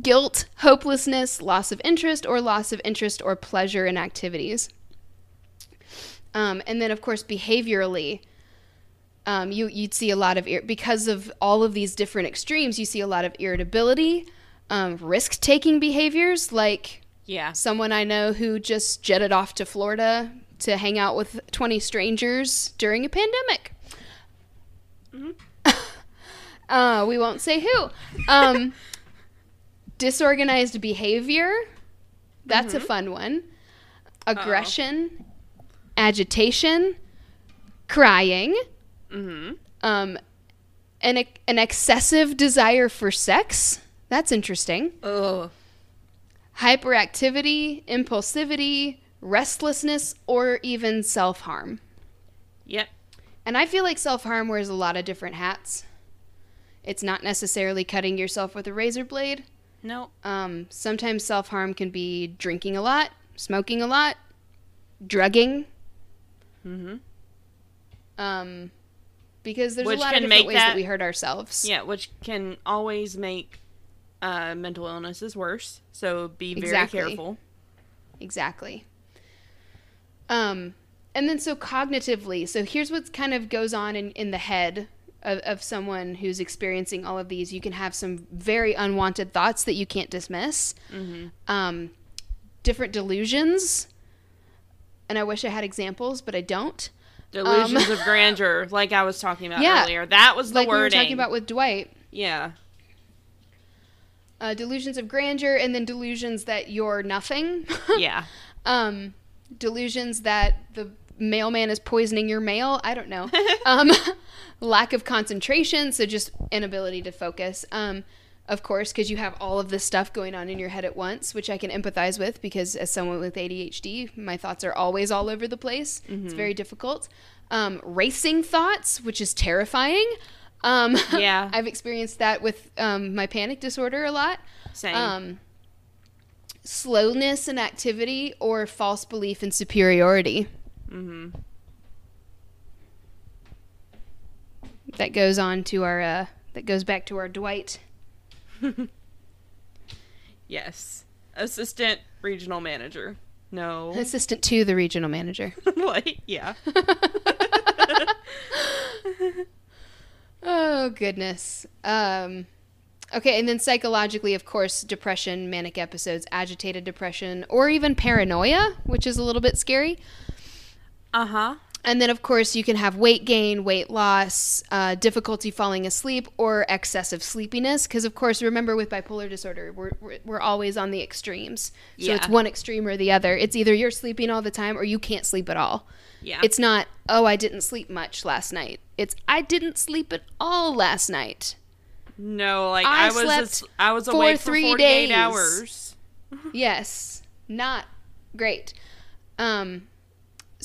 guilt, hopelessness, loss of interest, or loss of interest or pleasure in activities. Um, and then, of course, behaviorally, um, you you'd see a lot of ir- because of all of these different extremes. You see a lot of irritability, um, risk-taking behaviors, like Yeah. someone I know who just jetted off to Florida to hang out with 20 strangers during a pandemic. uh, we won't say who. Um, disorganized behavior. That's a fun one. Aggression, agitation, crying, Mm-hmm. um, an, an excessive desire for sex. That's interesting Ugh. hyperactivity, impulsivity, restlessness, or even self harm. Yep. And I feel like self harm wears a lot of different hats. It's not necessarily cutting yourself with a razor blade. No. Um, sometimes self harm can be drinking a lot, smoking a lot, drugging, Mm-hmm. um, because there's Which a lot of different make ways that, that- we hurt ourselves. Yeah, which can always make uh, mental illnesses worse. So be very Exactly. careful. Exactly. Um, and then so cognitively, so here's what kind of goes on in, in the head of, of someone who's experiencing all of these. You can have some very unwanted thoughts that you can't dismiss, Mm-hmm. um, different delusions. And I wish I had examples, but I don't. Delusions of grandeur, like I was talking about Um, Yeah. earlier. That was the like we were talking about with Dwight. yeah. Uh, delusions of grandeur, and then delusions that you're nothing. Yeah. um, delusions that the mailman is poisoning your mail. I don't know. um, lack of concentration, so just inability to focus. Um, of course, because you have all of this stuff going on in your head at once, which I can empathize with because as someone with ADHD, my thoughts are always all over the place. It's very difficult. Um, racing thoughts, which is terrifying. Um, Yeah. I've experienced that with um, my panic disorder a lot. Same. Um, slowness in activity or false belief in superiority. hmm That goes on to our, uh, that goes back to our Dwight. Yes. Assistant regional manager. No. Assistant to the regional manager. what? Yeah. Oh goodness. Um, okay, and then psychologically, of course, depression, manic episodes, agitated depression, or even paranoia, which is a little bit scary. Uh huh. And then, of course, you can have weight gain, weight loss, uh, difficulty falling asleep, or excessive sleepiness. Because, of course, remember with bipolar disorder, we're, we're, we're always on the extremes. So it's one extreme or the other. It's either you're sleeping all the time or you can't sleep at all. Yeah. It's not, oh, I didn't sleep much last night. It's, I didn't sleep at all last night. no, like I I, was slept as- I was for awake for three 48 days. hours. yes, not great. Um,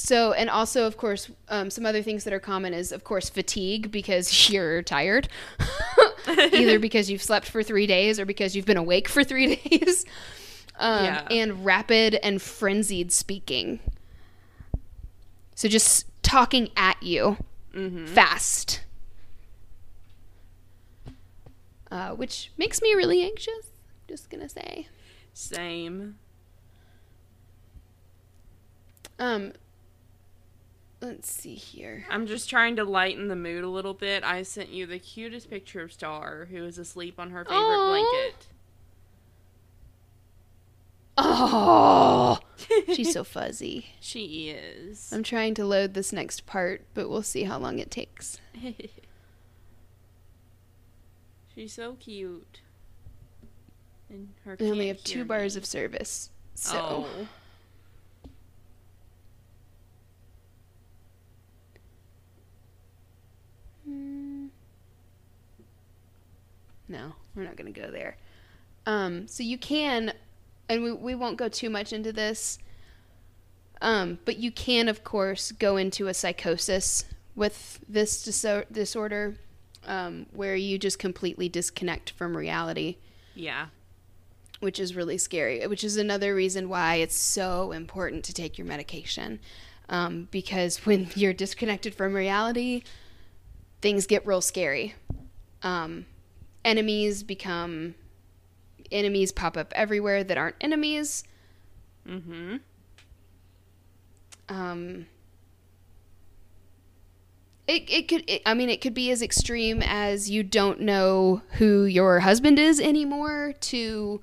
so, and also, of course, um, some other things that are common is, of course, fatigue because you're tired, either because you've slept for three days or because you've been awake for three days. Um, Yeah. And rapid and frenzied speaking. So, just talking at you Mm-hmm. fast. Uh, which makes me really anxious. Just gonna say. Same. Um, let's see here. I'm just trying to lighten the mood a little bit. I sent you the cutest picture of Star, who is asleep on her favorite Aw. blanket. Oh, she's so fuzzy. She is. I'm trying to load this next part, but we'll see how long it takes. She's so cute. And her I only have two bars me. of service. So, Oh. Mm. no, we're not going to go there. Um, so you can, and we, we won't go too much into this, um, but you can, of course, go into a psychosis with this diso- disorder um, where you just completely disconnect from reality. Yeah. which is really scary, which is another reason why it's so important to take your medication. Um, because when you're disconnected from reality, things get real scary. Um, enemies become enemies pop up everywhere that aren't enemies. Mm-hmm. Um, it, it could it, I mean it could be as extreme as you don't know who your husband is anymore to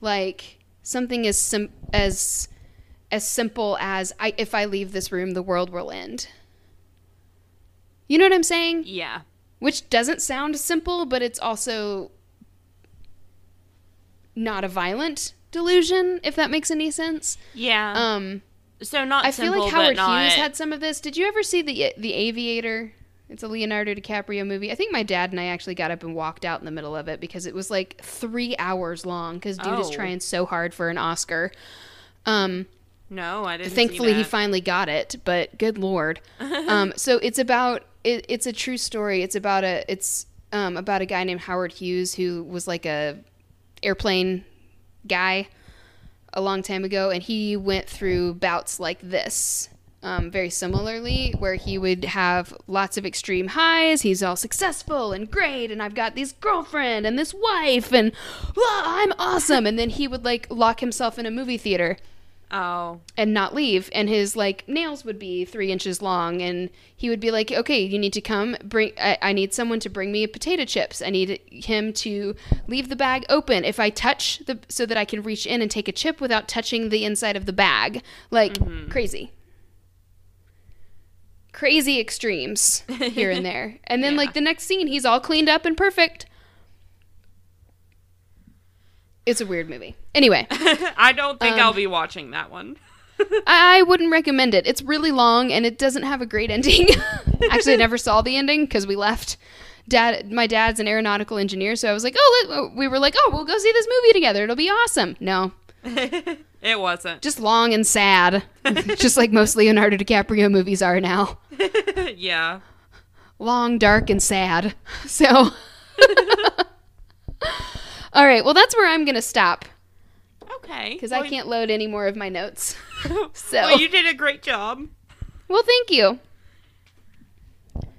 like something as sim- as as simple as I if I leave this room the world will end. You know what I'm saying? Yeah. Which doesn't sound simple, but it's also not a violent delusion if that makes any sense. Yeah. Um so not I feel like Howard not... Hughes had some of this. Did you ever see the the Aviator? It's a Leonardo DiCaprio movie. I think my dad and I actually got up and walked out in the middle of it because it was like three hours long. Because dude is Oh. trying so hard for an Oscar. Um, No, I didn't. see thankfully he finally got it, but good lord. um, so it's about it, it's a true story. It's about a it's um, about a guy named Howard Hughes who was like a airplane guy a long time ago, and he went through bouts like this. Um, very similarly, where he would have lots of extreme highs. He's all successful and great, and I've got this girlfriend and this wife, and "Ah, I'm awesome. And then he would like lock himself in a movie theater Oh. and not leave and his like nails would be three inches long and he would be like okay you need to come bring I, I need someone to bring me potato chips. I need him to leave the bag open. If i touch the so that i can reach in and take a chip without touching the inside of the bag. Like mm-hmm. crazy. Crazy extremes here and there. And then Yeah. like the next scene he's all cleaned up and perfect it's a weird movie anyway I don't think Um, I'll be watching that one. I wouldn't recommend it. It's really long and it doesn't have a great ending. Actually, I never saw the ending because we left dad, my dad's an aeronautical engineer, so I was like, oh, let, we were like, oh, we'll go see this movie together. It'll be awesome. No, it wasn't. just long and sad, just like most Leonardo DiCaprio movies are now. yeah. Long, dark, and sad. So, all right, well, that's where I'm gonna stop Okay. because well, I can't load any more of my notes. So, Well, you did a great job. well, thank you.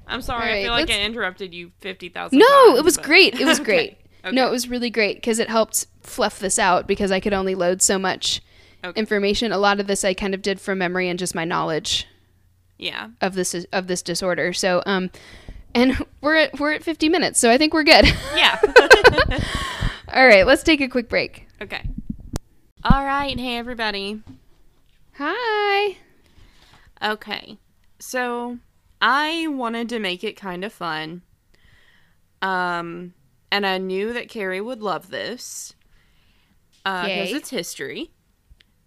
I'm sorry. All I feel like I interrupted you fifty thousand. No, it was great. It was great. okay. No, it was really great because it helped fluff this out because I could only load so much Okay. information. A lot of this I kind of did from memory and just my knowledge Yeah. of this of this disorder. So, um, and we're at we're at 50 minutes, so I think we're good. Yeah. All right, let's take a quick break. okay. All right. Hey, everybody. Hi. Okay. So I wanted to make it kind of fun. Um, and I knew that Carrie would love this. Uh, because Yay. it's history.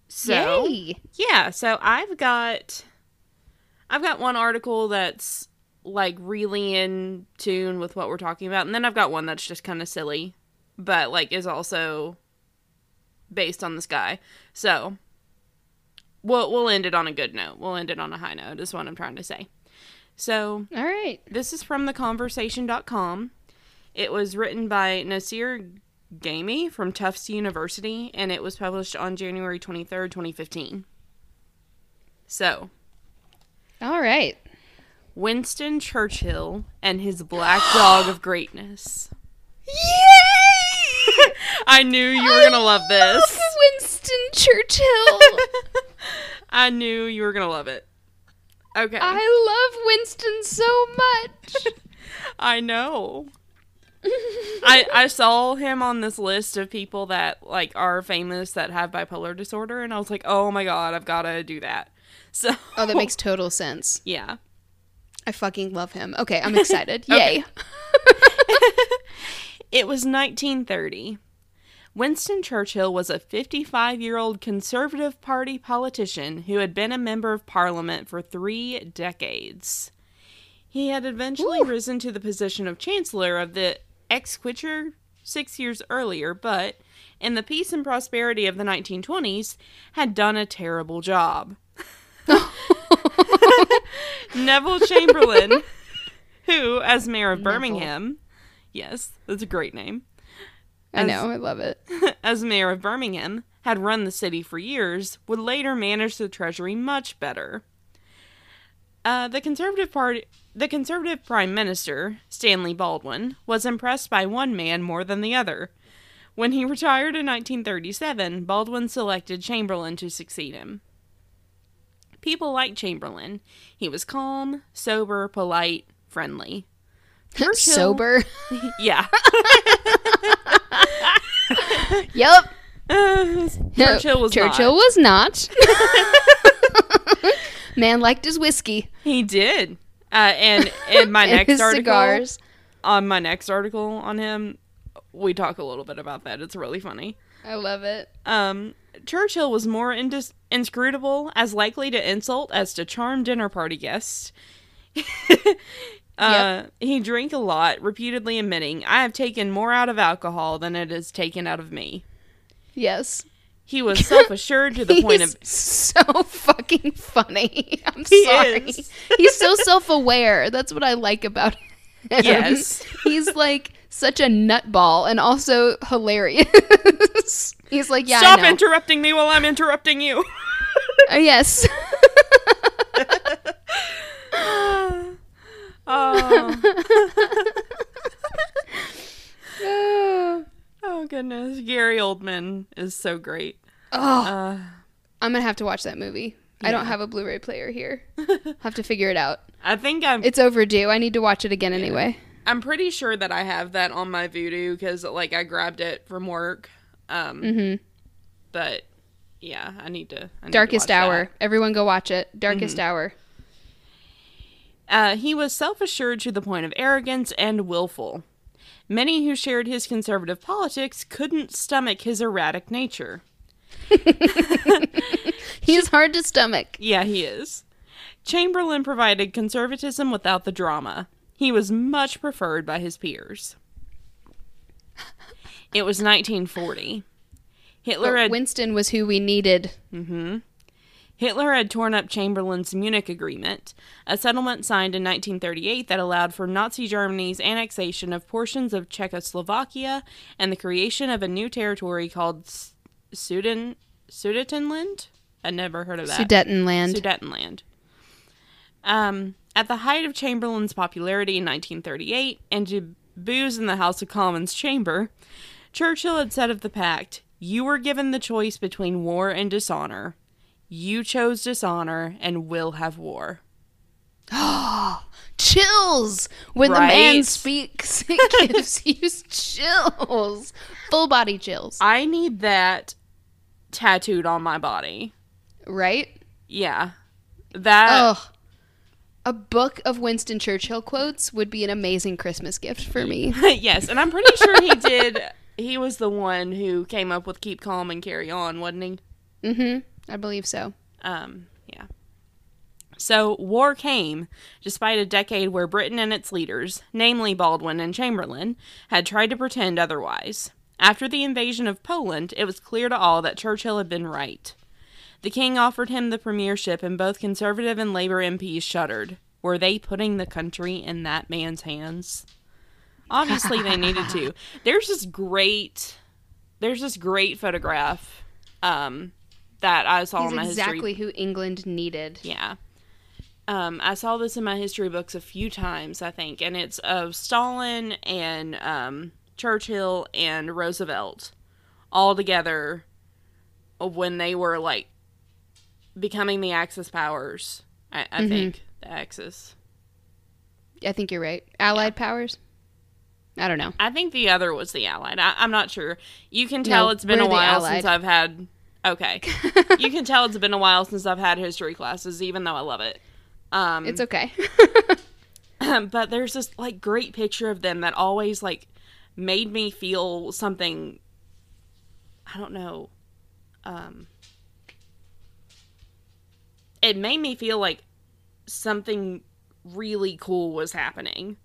So Yay. yeah, so I've got I've got one article that's like really in tune with what we're talking about, and then I've got one that's just kind of silly, but like is also based on this guy. So we'll we'll end it on a good note. We'll end it on a high note is what I'm trying to say. So All right. this is from theconversation.com. It was written by Nassir Ghaemi from Tufts University, and it was published on January 23rd, 2015. So, All right. Winston Churchill and his black dog of greatness. Yay! I knew you were going to love this. Winston Churchill. I knew you were going to love it. Okay. I love Winston so much. I know. I I saw him on this list of people that like are famous that have bipolar disorder, and I was like, oh my god, I've got to do that. So oh, that makes total sense. yeah. I fucking love him. Okay, I'm excited. Yay. It was 1930. Winston Churchill was a 55 year old Conservative Party politician who had been a member of Parliament for three decades. He had eventually Ooh. risen to the position of Chancellor of the Exchequer six years earlier, but in the peace and prosperity of the 1920s, had done a terrible job. Neville Chamberlain, who, as mayor of Neville. Birmingham, yes, that's a great name, I know. I love it. as mayor of Birmingham, had run the city for years, would later manage the treasury much better. Uh, the conservative party, the conservative prime minister Stanley Baldwin was impressed by one man more than the other. When he retired in 1937, Baldwin selected Chamberlain to succeed him. People liked Chamberlain. He was calm, sober, polite, friendly. Churchill- Sober. Yeah. yep. Uh, Churchill was Churchill not. was not. Man liked his whiskey He did. Uh, and in my and next article, cigars. on my next article on him, we talk a little bit about that. It's really funny. I love it. Um, Churchill was more indis- inscrutable, as likely to insult as to charm dinner party guests. Uh, He drank a lot, repeatedly admitting, I have taken more out of alcohol than it has taken out of me. Yes. He was self assured to the point of. so fucking funny. I'm He sorry. is. He's so self-aware. That's what I like about him. Yes. He's like such a nutball and also hilarious. He's like, yeah, Stop interrupting me while I'm interrupting you. Uh, yes. oh. oh, goodness. Gary Oldman is so great. Oh, Uh, I'm gonna have to watch that movie. I don't have a Blu-ray player here. i have to figure it out. I think I'm. It's overdue. I need to watch it again anyway. I'm pretty sure that I have that on my Vudu because, like, I grabbed it from work. Um, hmm but yeah, I need to. I need to Darkest watch Hour. that. Mm-hmm. Everyone go watch it. Darkest Hour. Uh, he was self assured to the point of arrogance and willful. Many who shared his conservative politics couldn't stomach his erratic nature. He's hard to stomach. Yeah, he is. Chamberlain provided conservatism without the drama. he was much preferred by his peers. It was 1940. Hitler But had Winston was who we needed. Hitler had torn up Chamberlain's Munich Agreement, a settlement signed in 1938 that allowed for Nazi Germany's annexation of portions of Czechoslovakia and the creation of a new territory called Suden Sudetenland. I'd never heard of that. Sudetenland. Sudetenland. Um, at the height of Chamberlain's popularity in 1938 and to boos in the House of Commons chamber, Churchill had said of the pact, You were given the choice between war and dishonor. You chose dishonor and will have war. chills when the man speaks. It gives you chills, full body chills. I need that tattooed on my body. Right? Yeah. That Ugh. A book of Winston Churchill quotes would be an amazing Christmas gift for me. yes, and I'm pretty sure he did he was the one who came up with keep calm and carry on, wasn't he? Mm-hmm. I believe so. Um, yeah. So war came, despite a decade where Britain and its leaders, namely Baldwin and Chamberlain, had tried to pretend otherwise. After the invasion of Poland, it was clear to all that Churchill had been right. The king offered him the premiership, and both Conservative and Labour MPs shuddered. Were they putting the country in that man's hands? Obviously, they needed to. There's this great, there's this great photograph, um, that I saw He's in my history exactly who England needed. yeah. Um, I saw this in my history books a few times, I think, and it's of Stalin and um, Churchill and Roosevelt all together when they were like becoming the Axis powers. I, I think the Axis. I think you're right. Allied powers? I don't know. I think the other was the Allied. I, I'm not sure. You can tell No, it's been a while since I've had. Okay, you can tell it's been a while since I've had history classes, even though I love it. Um, It's okay. but there's this like great picture of them that always like made me feel something i don't know um it made me feel like something really cool was happening.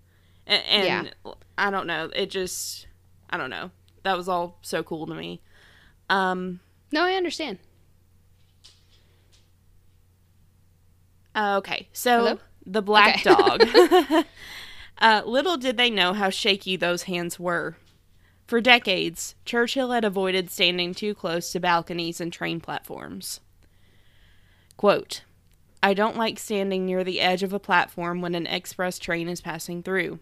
A- and, i don't know it just i don't know. That was all so cool to me. Um no, I understand. Okay, so Hello? the black Okay. dog. uh, little did they know how shaky those hands were. For decades, Churchill had avoided standing too close to balconies and train platforms. Quote, I don't like standing near the edge of a platform when an express train is passing through.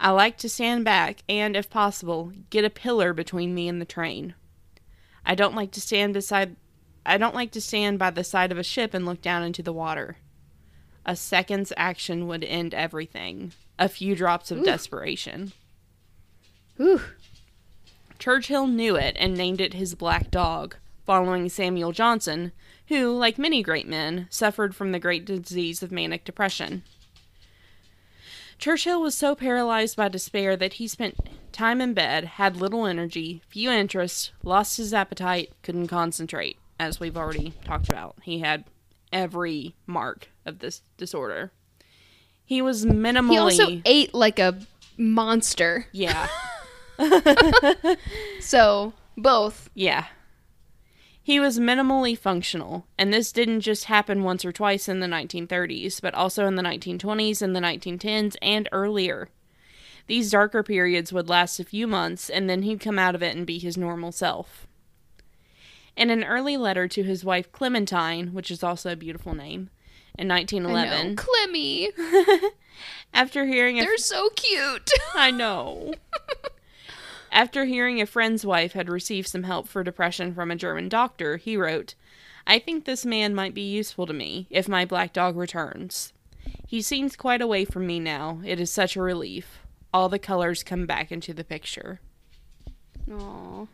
I like to stand back and, if possible, get a pillar between me and the train. I don't like to stand beside I don't like to stand by the side of a ship and look down into the water. A second's action would end everything. A few drops of desperation. Ooh. Churchill knew it and named it his black dog, following Samuel Johnson, who, like many great men, suffered from the great disease of manic depression. Churchill was so paralyzed by despair that he spent time in bed, had little energy, few interests, lost his appetite, couldn't concentrate, as we've already talked about. He had every mark of this disorder. He was minimally He also ate like a monster. yeah. So, both. Yeah. He was minimally functional, and this didn't just happen once or twice in the 1930s, but also in the 1920s and the 1910s and earlier. These darker periods would last a few months, and then he'd come out of it and be his normal self. In an early letter to his wife Clementine, which is also a beautiful name, in I 1911, know. Clemmy. after hearing They're so cute. I know. After hearing a friend's wife had received some help for depression from a German doctor, he wrote, I think this man might be useful to me if my black dog returns. He seems quite away from me now. It is such a relief. All the colors come back into the picture. Aw.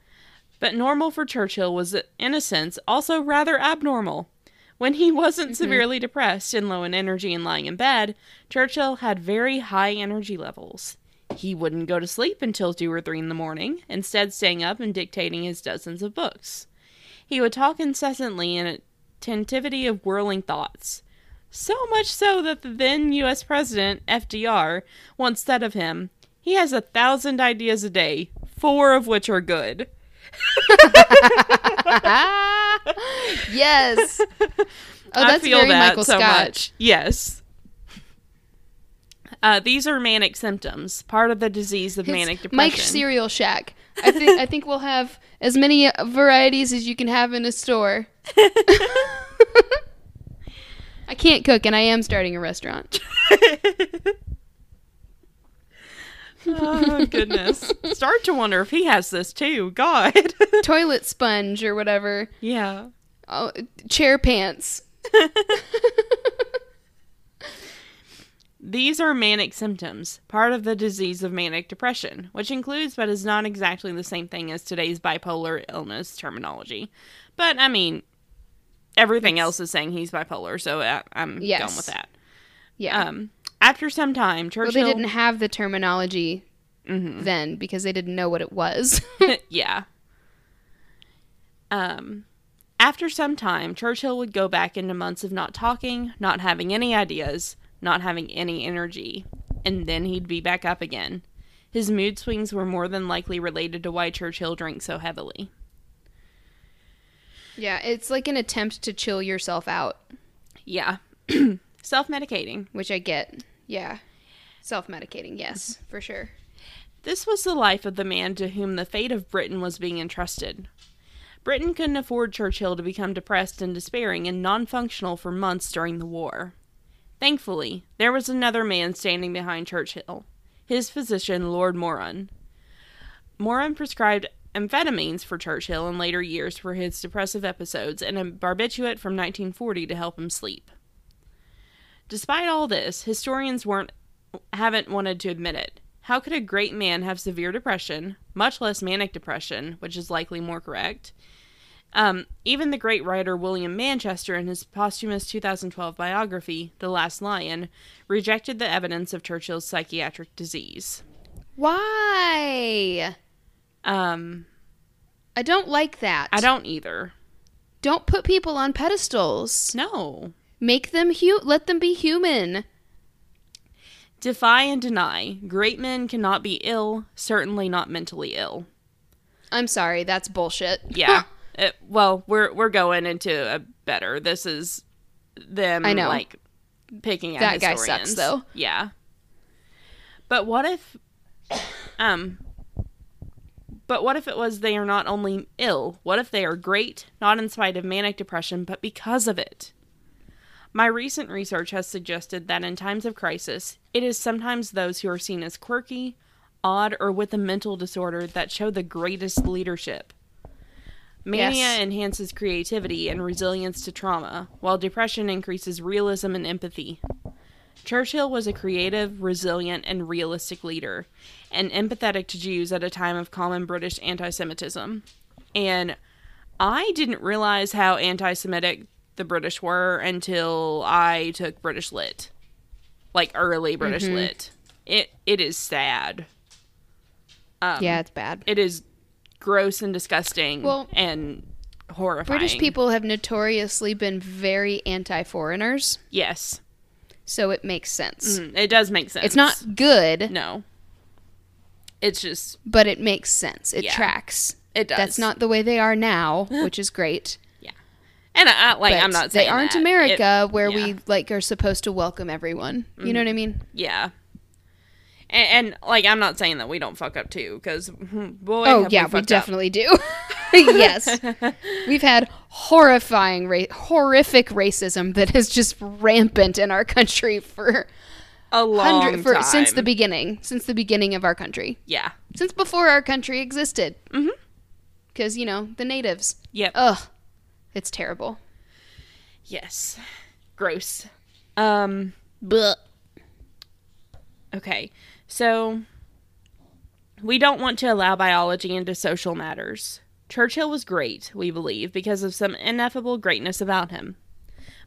But normal for Churchill was, in a sense, also rather abnormal. When he wasn't mm-hmm. severely depressed and low in energy and lying in bed, Churchill had very high energy levels. He wouldn't go to sleep until two or three in the morning, instead, staying up and dictating his dozens of books. He would talk incessantly in a tentivity of whirling thoughts. So much so that the then U.S. President, FDR, once said of him, he has a thousand ideas a day, four of which are good. yes. Oh, I feel very that Michael so Scott. much. Yes. Uh, these are manic symptoms, part of the disease of It's manic depression. Mike's Cereal Shack. I think I think we'll have as many varieties as you can have in a store. I can't cook, and I am starting a restaurant. oh goodness! Start to wonder if he has this too. God. Toilet sponge or whatever. yeah. Oh, chair pants. These are manic symptoms, part of the disease of manic depression, which includes but is not exactly the same thing as today's bipolar illness terminology. But I mean, everything else is saying he's bipolar, so I, I'm Yes. going with that. Yeah. Um, after some time, Churchill. well, they didn't have the terminology Mhm. then because they didn't know what it was. yeah. Um, after some time, Churchill would go back into months of not talking, not having any ideas, not having any energy, and then he'd be back up again. His mood swings were more than likely related to why Churchill drank so heavily. yeah, it's like an attempt to chill yourself out, Yeah. Self medicating. which I get. Yeah. Self medicating, yes, for sure. This was the life of the man to whom the fate of Britain was being entrusted. Britain couldn't afford Churchill to become depressed and despairing and non functional for months during the war. Thankfully, there was another man standing behind Churchill his physician, Lord Moran. Moran prescribed amphetamines for Churchill in later years for his depressive episodes and a barbiturate from 1940 to help him sleep. Despite all this, historians weren't haven't wanted to admit it. How could a great man have severe depression, much less manic depression, which is likely more correct? Um, even the great writer William Manchester, in his posthumous 2012 biography, The Last Lion, rejected the evidence of Churchill's psychiatric disease. Why? Um, I don't like that. I don't either. Don't put people on pedestals. No. Make them hu- let them be human. Defy and deny. Great men cannot be ill, certainly not mentally ill. I'm sorry, that's bullshit. Yeah. It- well, we're we're going into a better. This is them I know. like picking at That guy sucks, though. Yeah. But what if um but what if it was they are not only ill? What if they are great, not in spite of manic depression, but because of it? My recent research has suggested that in times of crisis, it is sometimes those who are seen as quirky, odd, or with a mental disorder that show the greatest leadership. Mania Yes. enhances creativity and resilience to trauma, while depression increases realism and empathy. Churchill was a creative, resilient, and realistic leader, and empathetic to Jews at a time of common British anti Semitism. And I didn't realize how anti Semitic the British were until I took British Lit. Like early British Lit. It it is sad. Um, yeah, it's bad. It is gross and disgusting Well, and horrifying. British people have notoriously been very anti-foreigners, Yes. so it makes sense. Mm, It does make sense. It's not good, No. It's just but it makes sense. It Yeah. tracks. it does. That's not the way they are now, which is great. Yeah. And I, I- like but I'm not saying they aren't that. America It- where yeah. Mm-hmm. we like are supposed to welcome everyone. You know what I mean? Yeah. And, and like I'm not saying that we don't fuck up too, because boy, Oh have yeah, we, up. definitely do. yes, we've had horrifying, ra- horrific racism that is just rampant in our country for a long hundred for time. since the beginning, since the beginning of our country, yeah. since before our country existed. Because you know the natives. Yep. Ugh, it's terrible. yes. Gross. Um. But Okay. So we don't want to allow biology into social matters. Churchill was great, we believe, because of some ineffable greatness about him.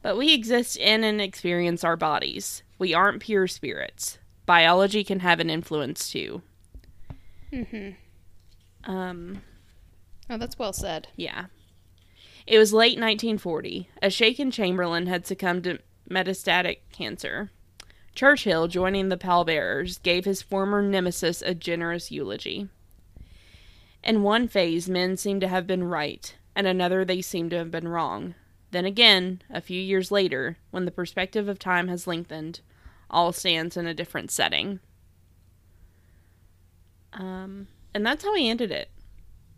But we exist in and experience our bodies. We aren't pure spirits. Biology can have an influence too. Mm-hmm. Um, oh, that's well said. yeah. It was late 1940. A shaken Chamberlain had succumbed to metastatic cancer. Churchill, joining the pallbearers, gave his former nemesis a generous eulogy. In one phase, men seem to have been right, and another they seem to have been wrong. Then again, a few years later, when the perspective of time has lengthened, all stands in a different setting. Um, and that's how he ended it.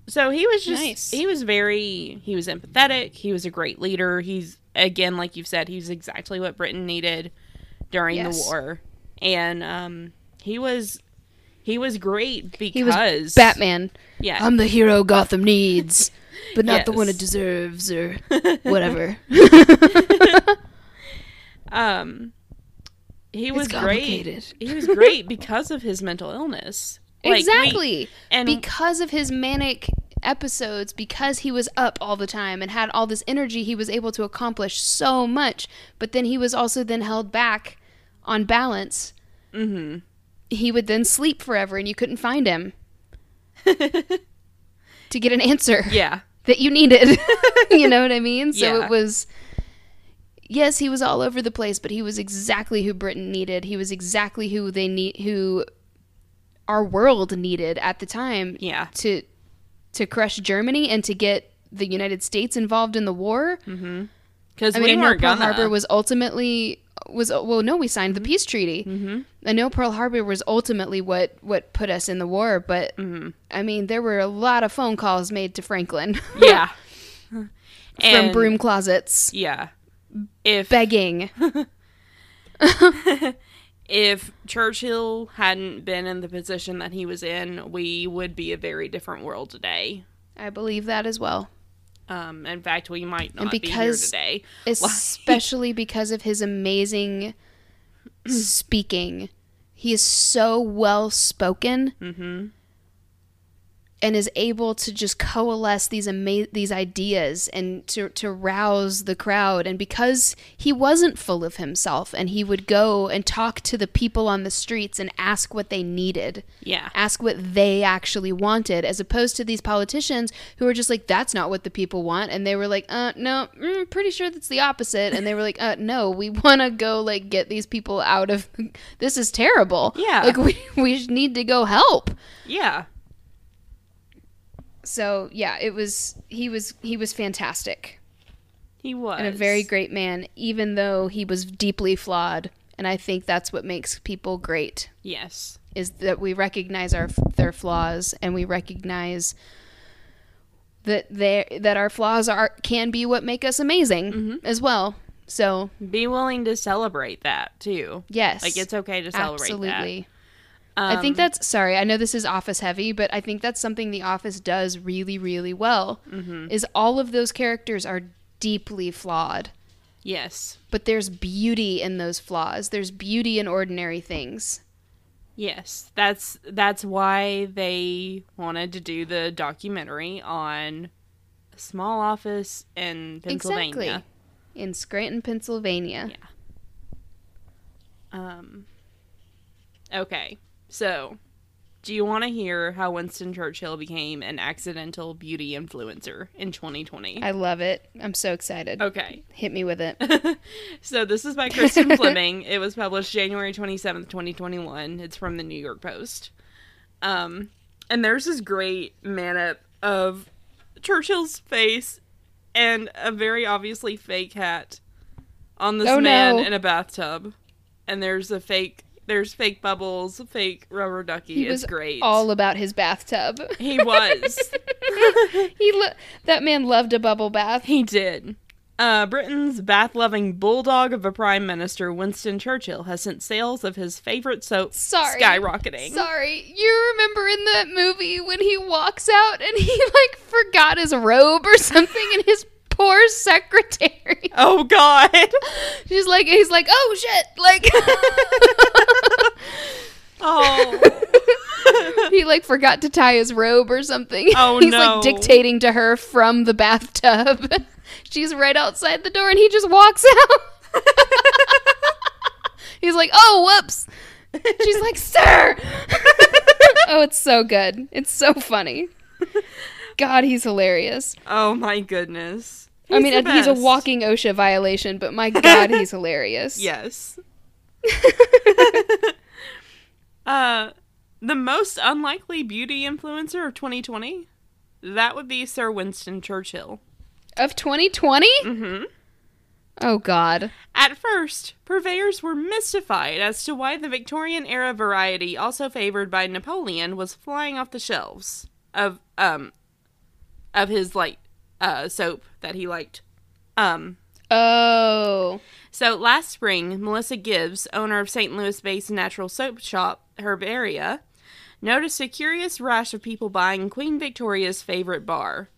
So he was just Nice. he was very he was empathetic. He was a great leader. He's again, like you said, he's exactly what Britain needed during the war, and um, he was he was great because He was Batman. Yeah, I'm the hero Gotham needs, but not the one it deserves or whatever. um, he was great. He was great because of his mental illness. Like, we- exactly. and because of his manic episodes, because he was up all the time and had all this energy, he was able to accomplish so much. But then he was also then held back on balance. Mhm. He would then sleep forever and you couldn't find him to get an answer yeah, that you needed. you know what I mean? So Yeah. it was yes, he was all over the place, but he was exactly who Britain needed. He was exactly who they need who our world needed at the time yeah, to to crush Germany and to get the United States involved in the war. because I we mean, I weren't Pearl gonna. Harbor was ultimately was well, no, we signed the peace treaty. Mm-hmm. I know Pearl Harbor was ultimately what what put us in the war, but Mm-hmm. I mean, there were a lot of phone calls made to Franklin yeah, from And- broom closets Yeah, if begging. if Churchill hadn't been in the position that he was in, we would be a very different world today. I believe that as well, Um, in fact, we might not And be here because- today. especially because of his amazing speaking. He is so well spoken. Mm-hmm. And is able to just coalesce these ama- these ideas and to to rouse the crowd. And because he wasn't full of himself and he would go and talk to the people on the streets and ask what they needed. Yeah, ask what they actually wanted as opposed to these politicians who were just like that's not what the people want. And they were like uh no mm, pretty sure that's the opposite. And they were like uh no we want to go like get these people out of this is terrible. Yeah. like we we need to go help. Yeah, so yeah it was he was he was fantastic. He was and a very great man even though he was deeply flawed. And i think that's what makes people great yes, is that we recognize our their flaws and we recognize that they that our flaws are can be what make us amazing Mm-hmm. as well. So be willing to celebrate that too. yes. Like it's okay to celebrate absolutely. that. I think Um, that's sorry. I know this is Office heavy, but I think that's something The Office does really, really well. Mm-hmm. Is all of those characters are deeply flawed, yes, but there's beauty in those flaws. There's beauty in ordinary things. yes. That's that's why they wanted to do the documentary on a small office in Pennsylvania. Exactly. In Scranton, Pennsylvania. Yeah. Um. Okay, so do you want to hear how Winston Churchill became an accidental beauty influencer in 2020? I love it. I'm so excited. Okay, Hit me with it. so this is by Kristen Fleming. It was published January 27th, 2021. It's from the New York Post. Um, and there's this great man up of Churchill's face and a very obviously fake hat on this Oh, man no. in a bathtub. And there's a fake, there's fake bubbles, fake rubber ducky. He it's was great. all about his bathtub. he was. he lo- that man loved a bubble bath. He did. Uh, Britain's bath loving bulldog of a prime minister, Winston Churchill, has sent sales of his favorite soap Sorry. skyrocketing. Sorry, you remember in that movie when he walks out and he like forgot his robe or something and his poor secretary. Oh, God. She's like he's like, "Oh shit." Like oh. he like forgot to tie his robe or something. Oh, He's no. like dictating to her from the bathtub. She's right outside the door and he just walks out. He's like, "Oh, whoops." She's like, "Sir." oh, it's so good. It's so funny. God, he's hilarious. oh, my goodness. I mean, he's a walking OSHA violation, but my God, he's hilarious. Yes. uh, the most unlikely beauty influencer of 2020? That would be Sir Winston Churchill. Of 2020? Mm-hmm. Oh God. At first, purveyors were mystified as to why the Victorian era variety, also favored by Napoleon, was flying off the shelves of um of his like uh soap that he liked. Um Oh. so last spring, Melissa Gibbs, owner of St. Louis-based natural soap shop Herbaria, noticed a curious rush of people buying Queen Victoria's favorite bar.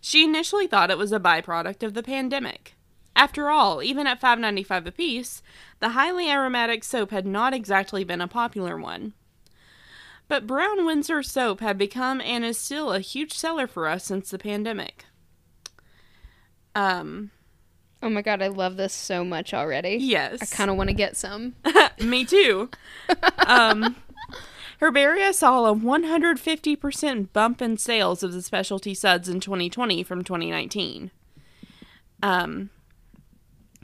She initially thought it was a byproduct of the pandemic. After all, even at $5.95 apiece, the highly aromatic soap had not exactly been a popular one. But Brown Windsor soap had become and is still a huge seller for us since the pandemic. Um, Oh my God, I love this so much already. yes. I kind of want to get some. Me too. um, Herbaria saw a 150% bump in sales of the specialty suds in 2020 from 2019. Um,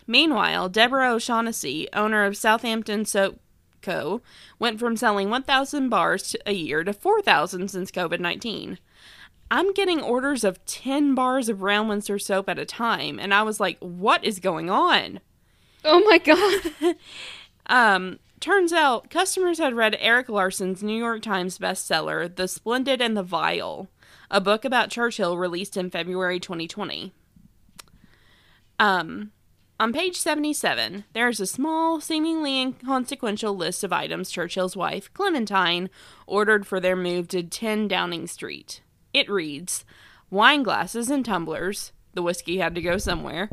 meanwhile, Deborah O'Shaughnessy, owner of Southampton Soap Co., went from selling 1,000 bars a year to 4,000 since COVID 19. I'm getting orders of 10 bars of Brown Windsor soap at a time, and I was like, what is going on? Oh my God. Um, turns out customers had read Erik Larson's New York Times bestseller, The Splendid and the Vile, a book about Churchill released in February 2020. Um, on page 77, there is a small, seemingly inconsequential list of items Churchill's wife, Clementine, ordered for their move to 10 Downing Street. It reads wine glasses and tumblers, the whiskey had to go somewhere,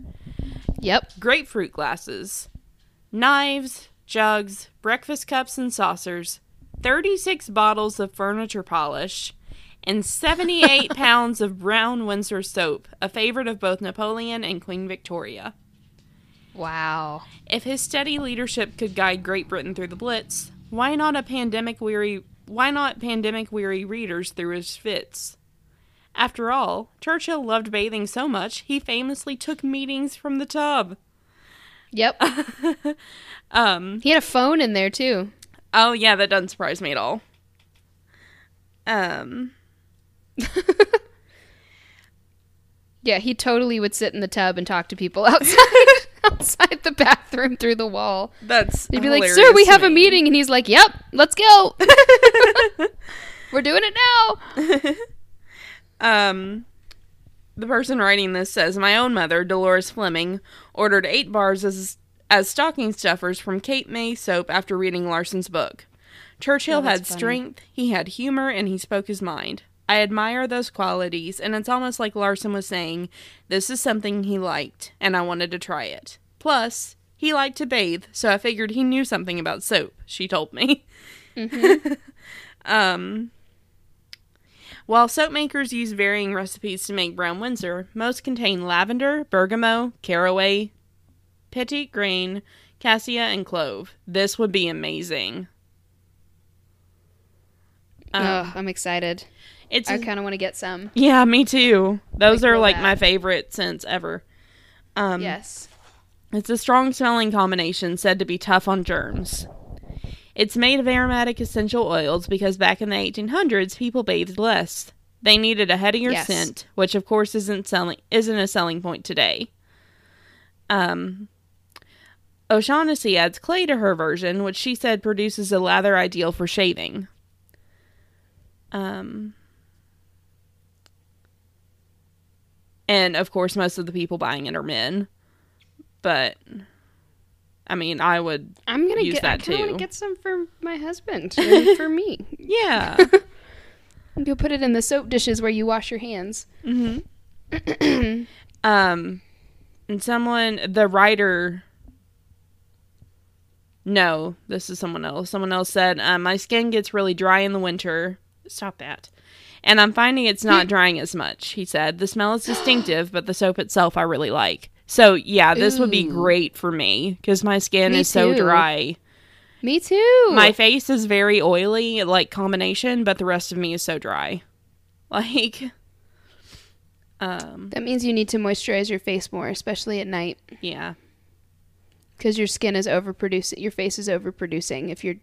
Yep. grapefruit glasses, knives, jugs, breakfast cups and saucers, 36 bottles of furniture polish, and 78 pounds of brown Windsor soap, a favorite of both Napoleon and Queen Victoria. Wow. If his steady leadership could guide Great Britain through the Blitz, why not a pandemic weary why not pandemic weary readers through his fits? After all, Churchill loved bathing so much he famously took meetings from the tub. Yep. Um he had a phone in there too. Oh yeah, that doesn't surprise me at all. Um Yeah, he totally would sit in the tub and talk to people outside outside the bathroom through the wall. that's he'd be like, "Sir, we have a meeting," and he's like, "Yep, let's go. We're doing it now." Um the person writing this says my own mother, Dolores Fleming, ordered 8 bars as as stocking stuffers from Cape May soap after reading Larson's book. Churchill Oh, had funny. strength, he had humor, and he spoke his mind. I admire those qualities, and it's almost like Larson was saying, this is something he liked, and I wanted to try it. Plus, he liked to bathe, so I figured he knew something about soap, she told me. um, while soap makers use varying recipes to make brown Windsor, most contain lavender, bergamot, caraway, petit grain, cassia, and clove. This would be amazing. Um, Ugh, I'm excited. it's I kind of want to get some. yeah, me too. Those are like my favorite scents ever. Um, yes. It's a strong smelling combination said to be tough on germs. It's made of aromatic essential oils because back in the 1800s people bathed less. They needed a headier Yes. scent, which of course isn't selling isn't a selling point today. Um O'Shaughnessy adds clay to her version, which she said produces a lather ideal for shaving. Um and of course most of the people buying it are men. But I mean, I would I'm gonna use get. I that kind of want too. to get some for my husband and for me. yeah. You'll put it in the soap dishes where you wash your hands. Mm-hmm. um, and someone, the writer. No, this is someone else. Someone else said, uh, "My skin gets really dry in the winter." Stop that. And I'm finding it's not drying as much. He said the smell is distinctive, but the soap itself I really like. So yeah, this would be great for me because my skin Me is so too. dry. Me too. My face is very oily, like combination, but the rest of me is so dry. Like, Um, That means you need to moisturize your face more, especially at night, yeah. because your skin is overproducing. Your face is overproducing if you're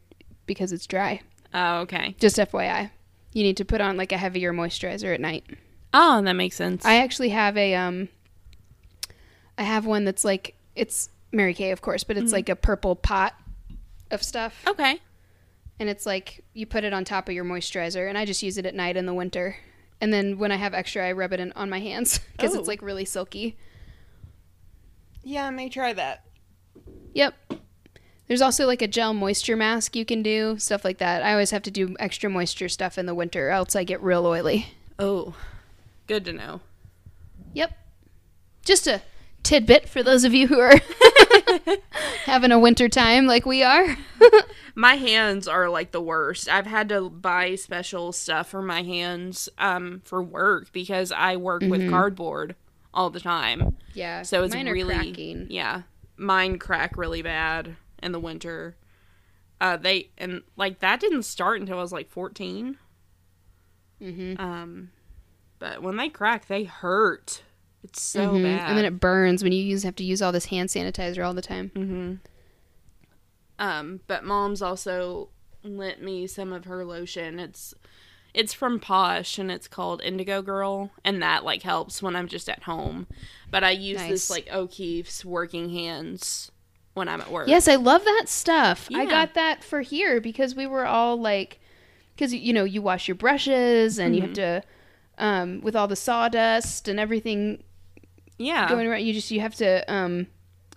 because it's dry. Oh, okay. Just FYI, you need to put on like a heavier moisturizer at night. Oh, that makes sense. I actually have a um. I have one that's like it's Mary Kay, of course, but it's mm-hmm. like a purple pot of stuff, okay. and it's like you put it on top of your moisturizer, and I just use it at night in the winter. And then when I have extra, I rub it in, on my hands because Oh. it's like really silky. Yeah, I may try that. Yep. There's also like a gel moisture mask you can do, stuff like that. I always have to do extra moisture stuff in the winter, else I get real oily. Oh, good to know. Yep. Just a tidbit for those of you who are having a winter time like we are. My hands are like the worst. I've had to buy special stuff for my hands um, for work because I work with cardboard all the time. yeah. So it's really cracking. yeah. Mine crack really bad in the winter. Uh, they and like that didn't start until I was like 14. Mm-hmm. Um, but when they crack, they hurt. It's so Mhm. bad. And then it burns when you use have to use all this hand sanitizer all the time. Mm-hmm. Um, but mom's also lent me some of her lotion. It's it's from Posh and it's called Indigo Girl, and that like helps when I'm just at home. But I use this like O'Keeffe's working hands when I'm at work. Yes, I love that stuff. I got that for here because we were all like, because you know you wash your brushes and you have to, um, with all the sawdust and everything yeah, going around. You just you have to, um,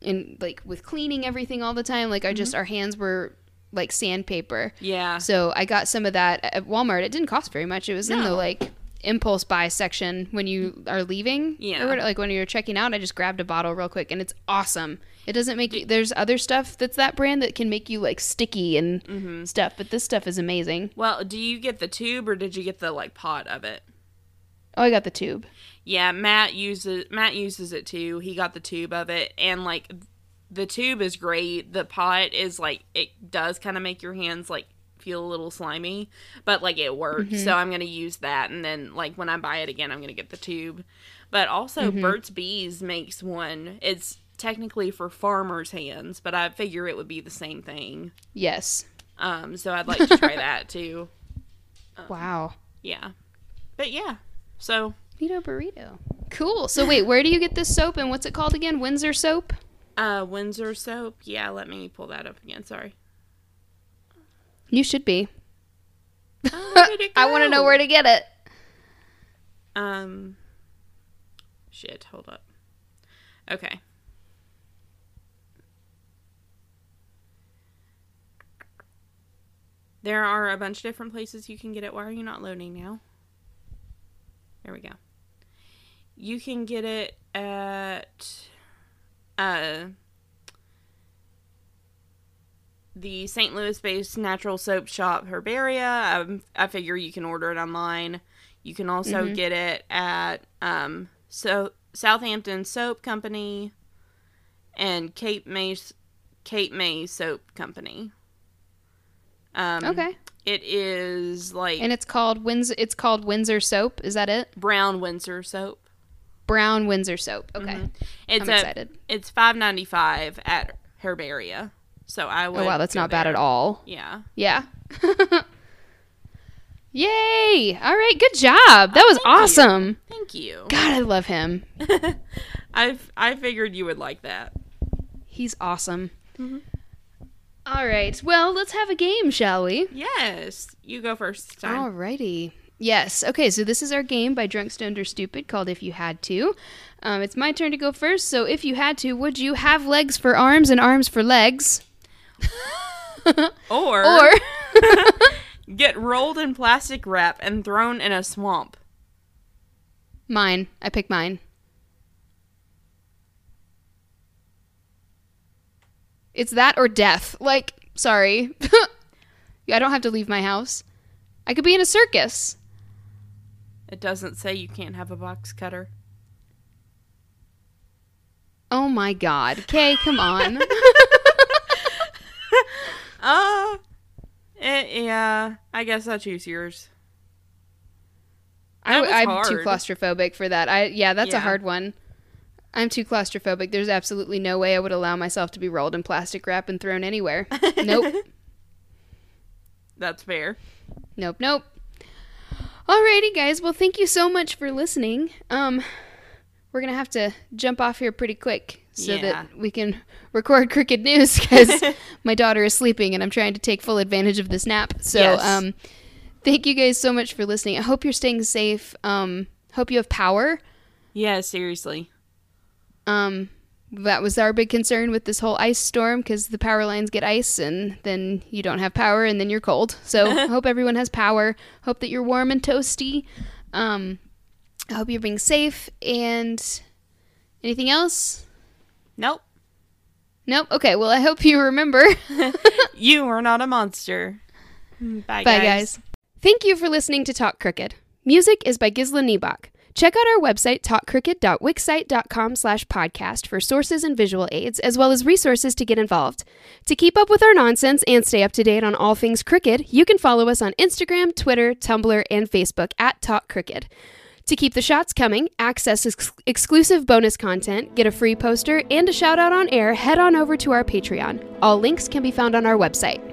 in like with cleaning everything all the time. Like I just our hands were like sandpaper. yeah. So I got some of that at Walmart. It didn't cost very much. It was in the like impulse buy section when you are leaving. Yeah. Or like when you're checking out, I just grabbed a bottle real quick and it's awesome. It doesn't make you, there's other stuff that's that brand that can make you like sticky and Mm-hmm. stuff, but this stuff is amazing. Well, do you get the tube or did you get the like pot of it? Oh, I got the tube. Yeah, Matt uses Matt uses it too. He got the tube of it and like the tube is great. The pot is like it does kind of make your hands like feel a little slimy, but like it works. Mm-hmm. So I'm going to use that and then like when I buy it again, I'm going to get the tube. But also mm-hmm. Burt's Bees makes one. It's technically for farmers' hands, but I figure it would be the same thing. Yes. Um so I'd like to try that too. Um, wow. Yeah. But yeah. So Burrito burrito. Cool. So wait, where do you get this soap and what's it called again? Windsor soap? Uh, Windsor soap. Yeah, let me pull that up again. Sorry. You should be. Oh, where did it I want to know where to get it. Um. Shit. Hold up. Okay. There are a bunch of different places you can get it. Why are you not loading now? There we go. You can get it at uh the St. Louis-based natural soap shop Herbaria. Um, I figure you can order it online. You can also Mhm. get it at um, so Southampton Soap Company and Cape May Cape May Soap Company. Um, Okay. It is like And it's called Windsor it's called Windsor soap. Is that it? brown Windsor soap. Brown Windsor soap. Okay. Mhm. It's I'm a- excited. It's five ninety five at Herbaria. So I would. Oh wow, that's not bad at all. Yeah. Yeah. Yay! All right, good job. That was thank you. awesome. Thank you. God, I love him. I I figured you would like that. He's awesome. Mhm. All right. Well, let's have a game, shall we? Yes, you go first time. Alrighty. Yes. Okay, so this is our game by Drunk, Stoned, or Stupid called If You Had To. Um, it's my turn to go first. So, if you had to, would you have legs for arms and arms for legs? Or, Or. get rolled in plastic wrap and thrown in a swamp. mine. I pick mine. It's that or death. Like, sorry. I don't have to leave my house. I could be in a circus. It doesn't say you can't have a box cutter. Oh my god. Okay, come on. Uh, eh, yeah, I guess I'll choose yours. I, I'm hard. too claustrophobic for that. I yeah, that's a hard one. I'm too claustrophobic. There's absolutely no way I would allow myself to be rolled in plastic wrap and thrown anywhere. nope. That's fair. Nope, nope. Alrighty, guys. Well, thank you so much for listening. Um, we're gonna have to jump off here pretty quick so Yeah. that we can record Crooked News because my daughter is sleeping and I'm trying to take full advantage of this nap. So, Yes. um, thank you guys so much for listening. I hope you're staying safe. Um, hope you have power. Yeah, seriously. Um, that was our big concern with this whole ice storm because the power lines get ice and then you don't have power and then you're cold. So I hope everyone has power. Hope that you're warm and toasty. Um, I hope you're being safe and anything else? Nope. Nope. Okay. Well, I hope you remember. You are not a monster. Bye, Bye, guys. Thank you for listening to Talk Crooked. Music is by Gisla Niebach. Check out our website, talkcrooked.wixsite.com slash podcast for sources and visual aids, as well as resources to get involved. To keep up with our nonsense and stay up to date on all things crooked, you can follow us on Instagram, Twitter, Tumblr, and Facebook at Talk. To keep the shots coming, access ex- exclusive bonus content, get a free poster, and a shout out on air, head on over to our Patreon. All links can be found on our website.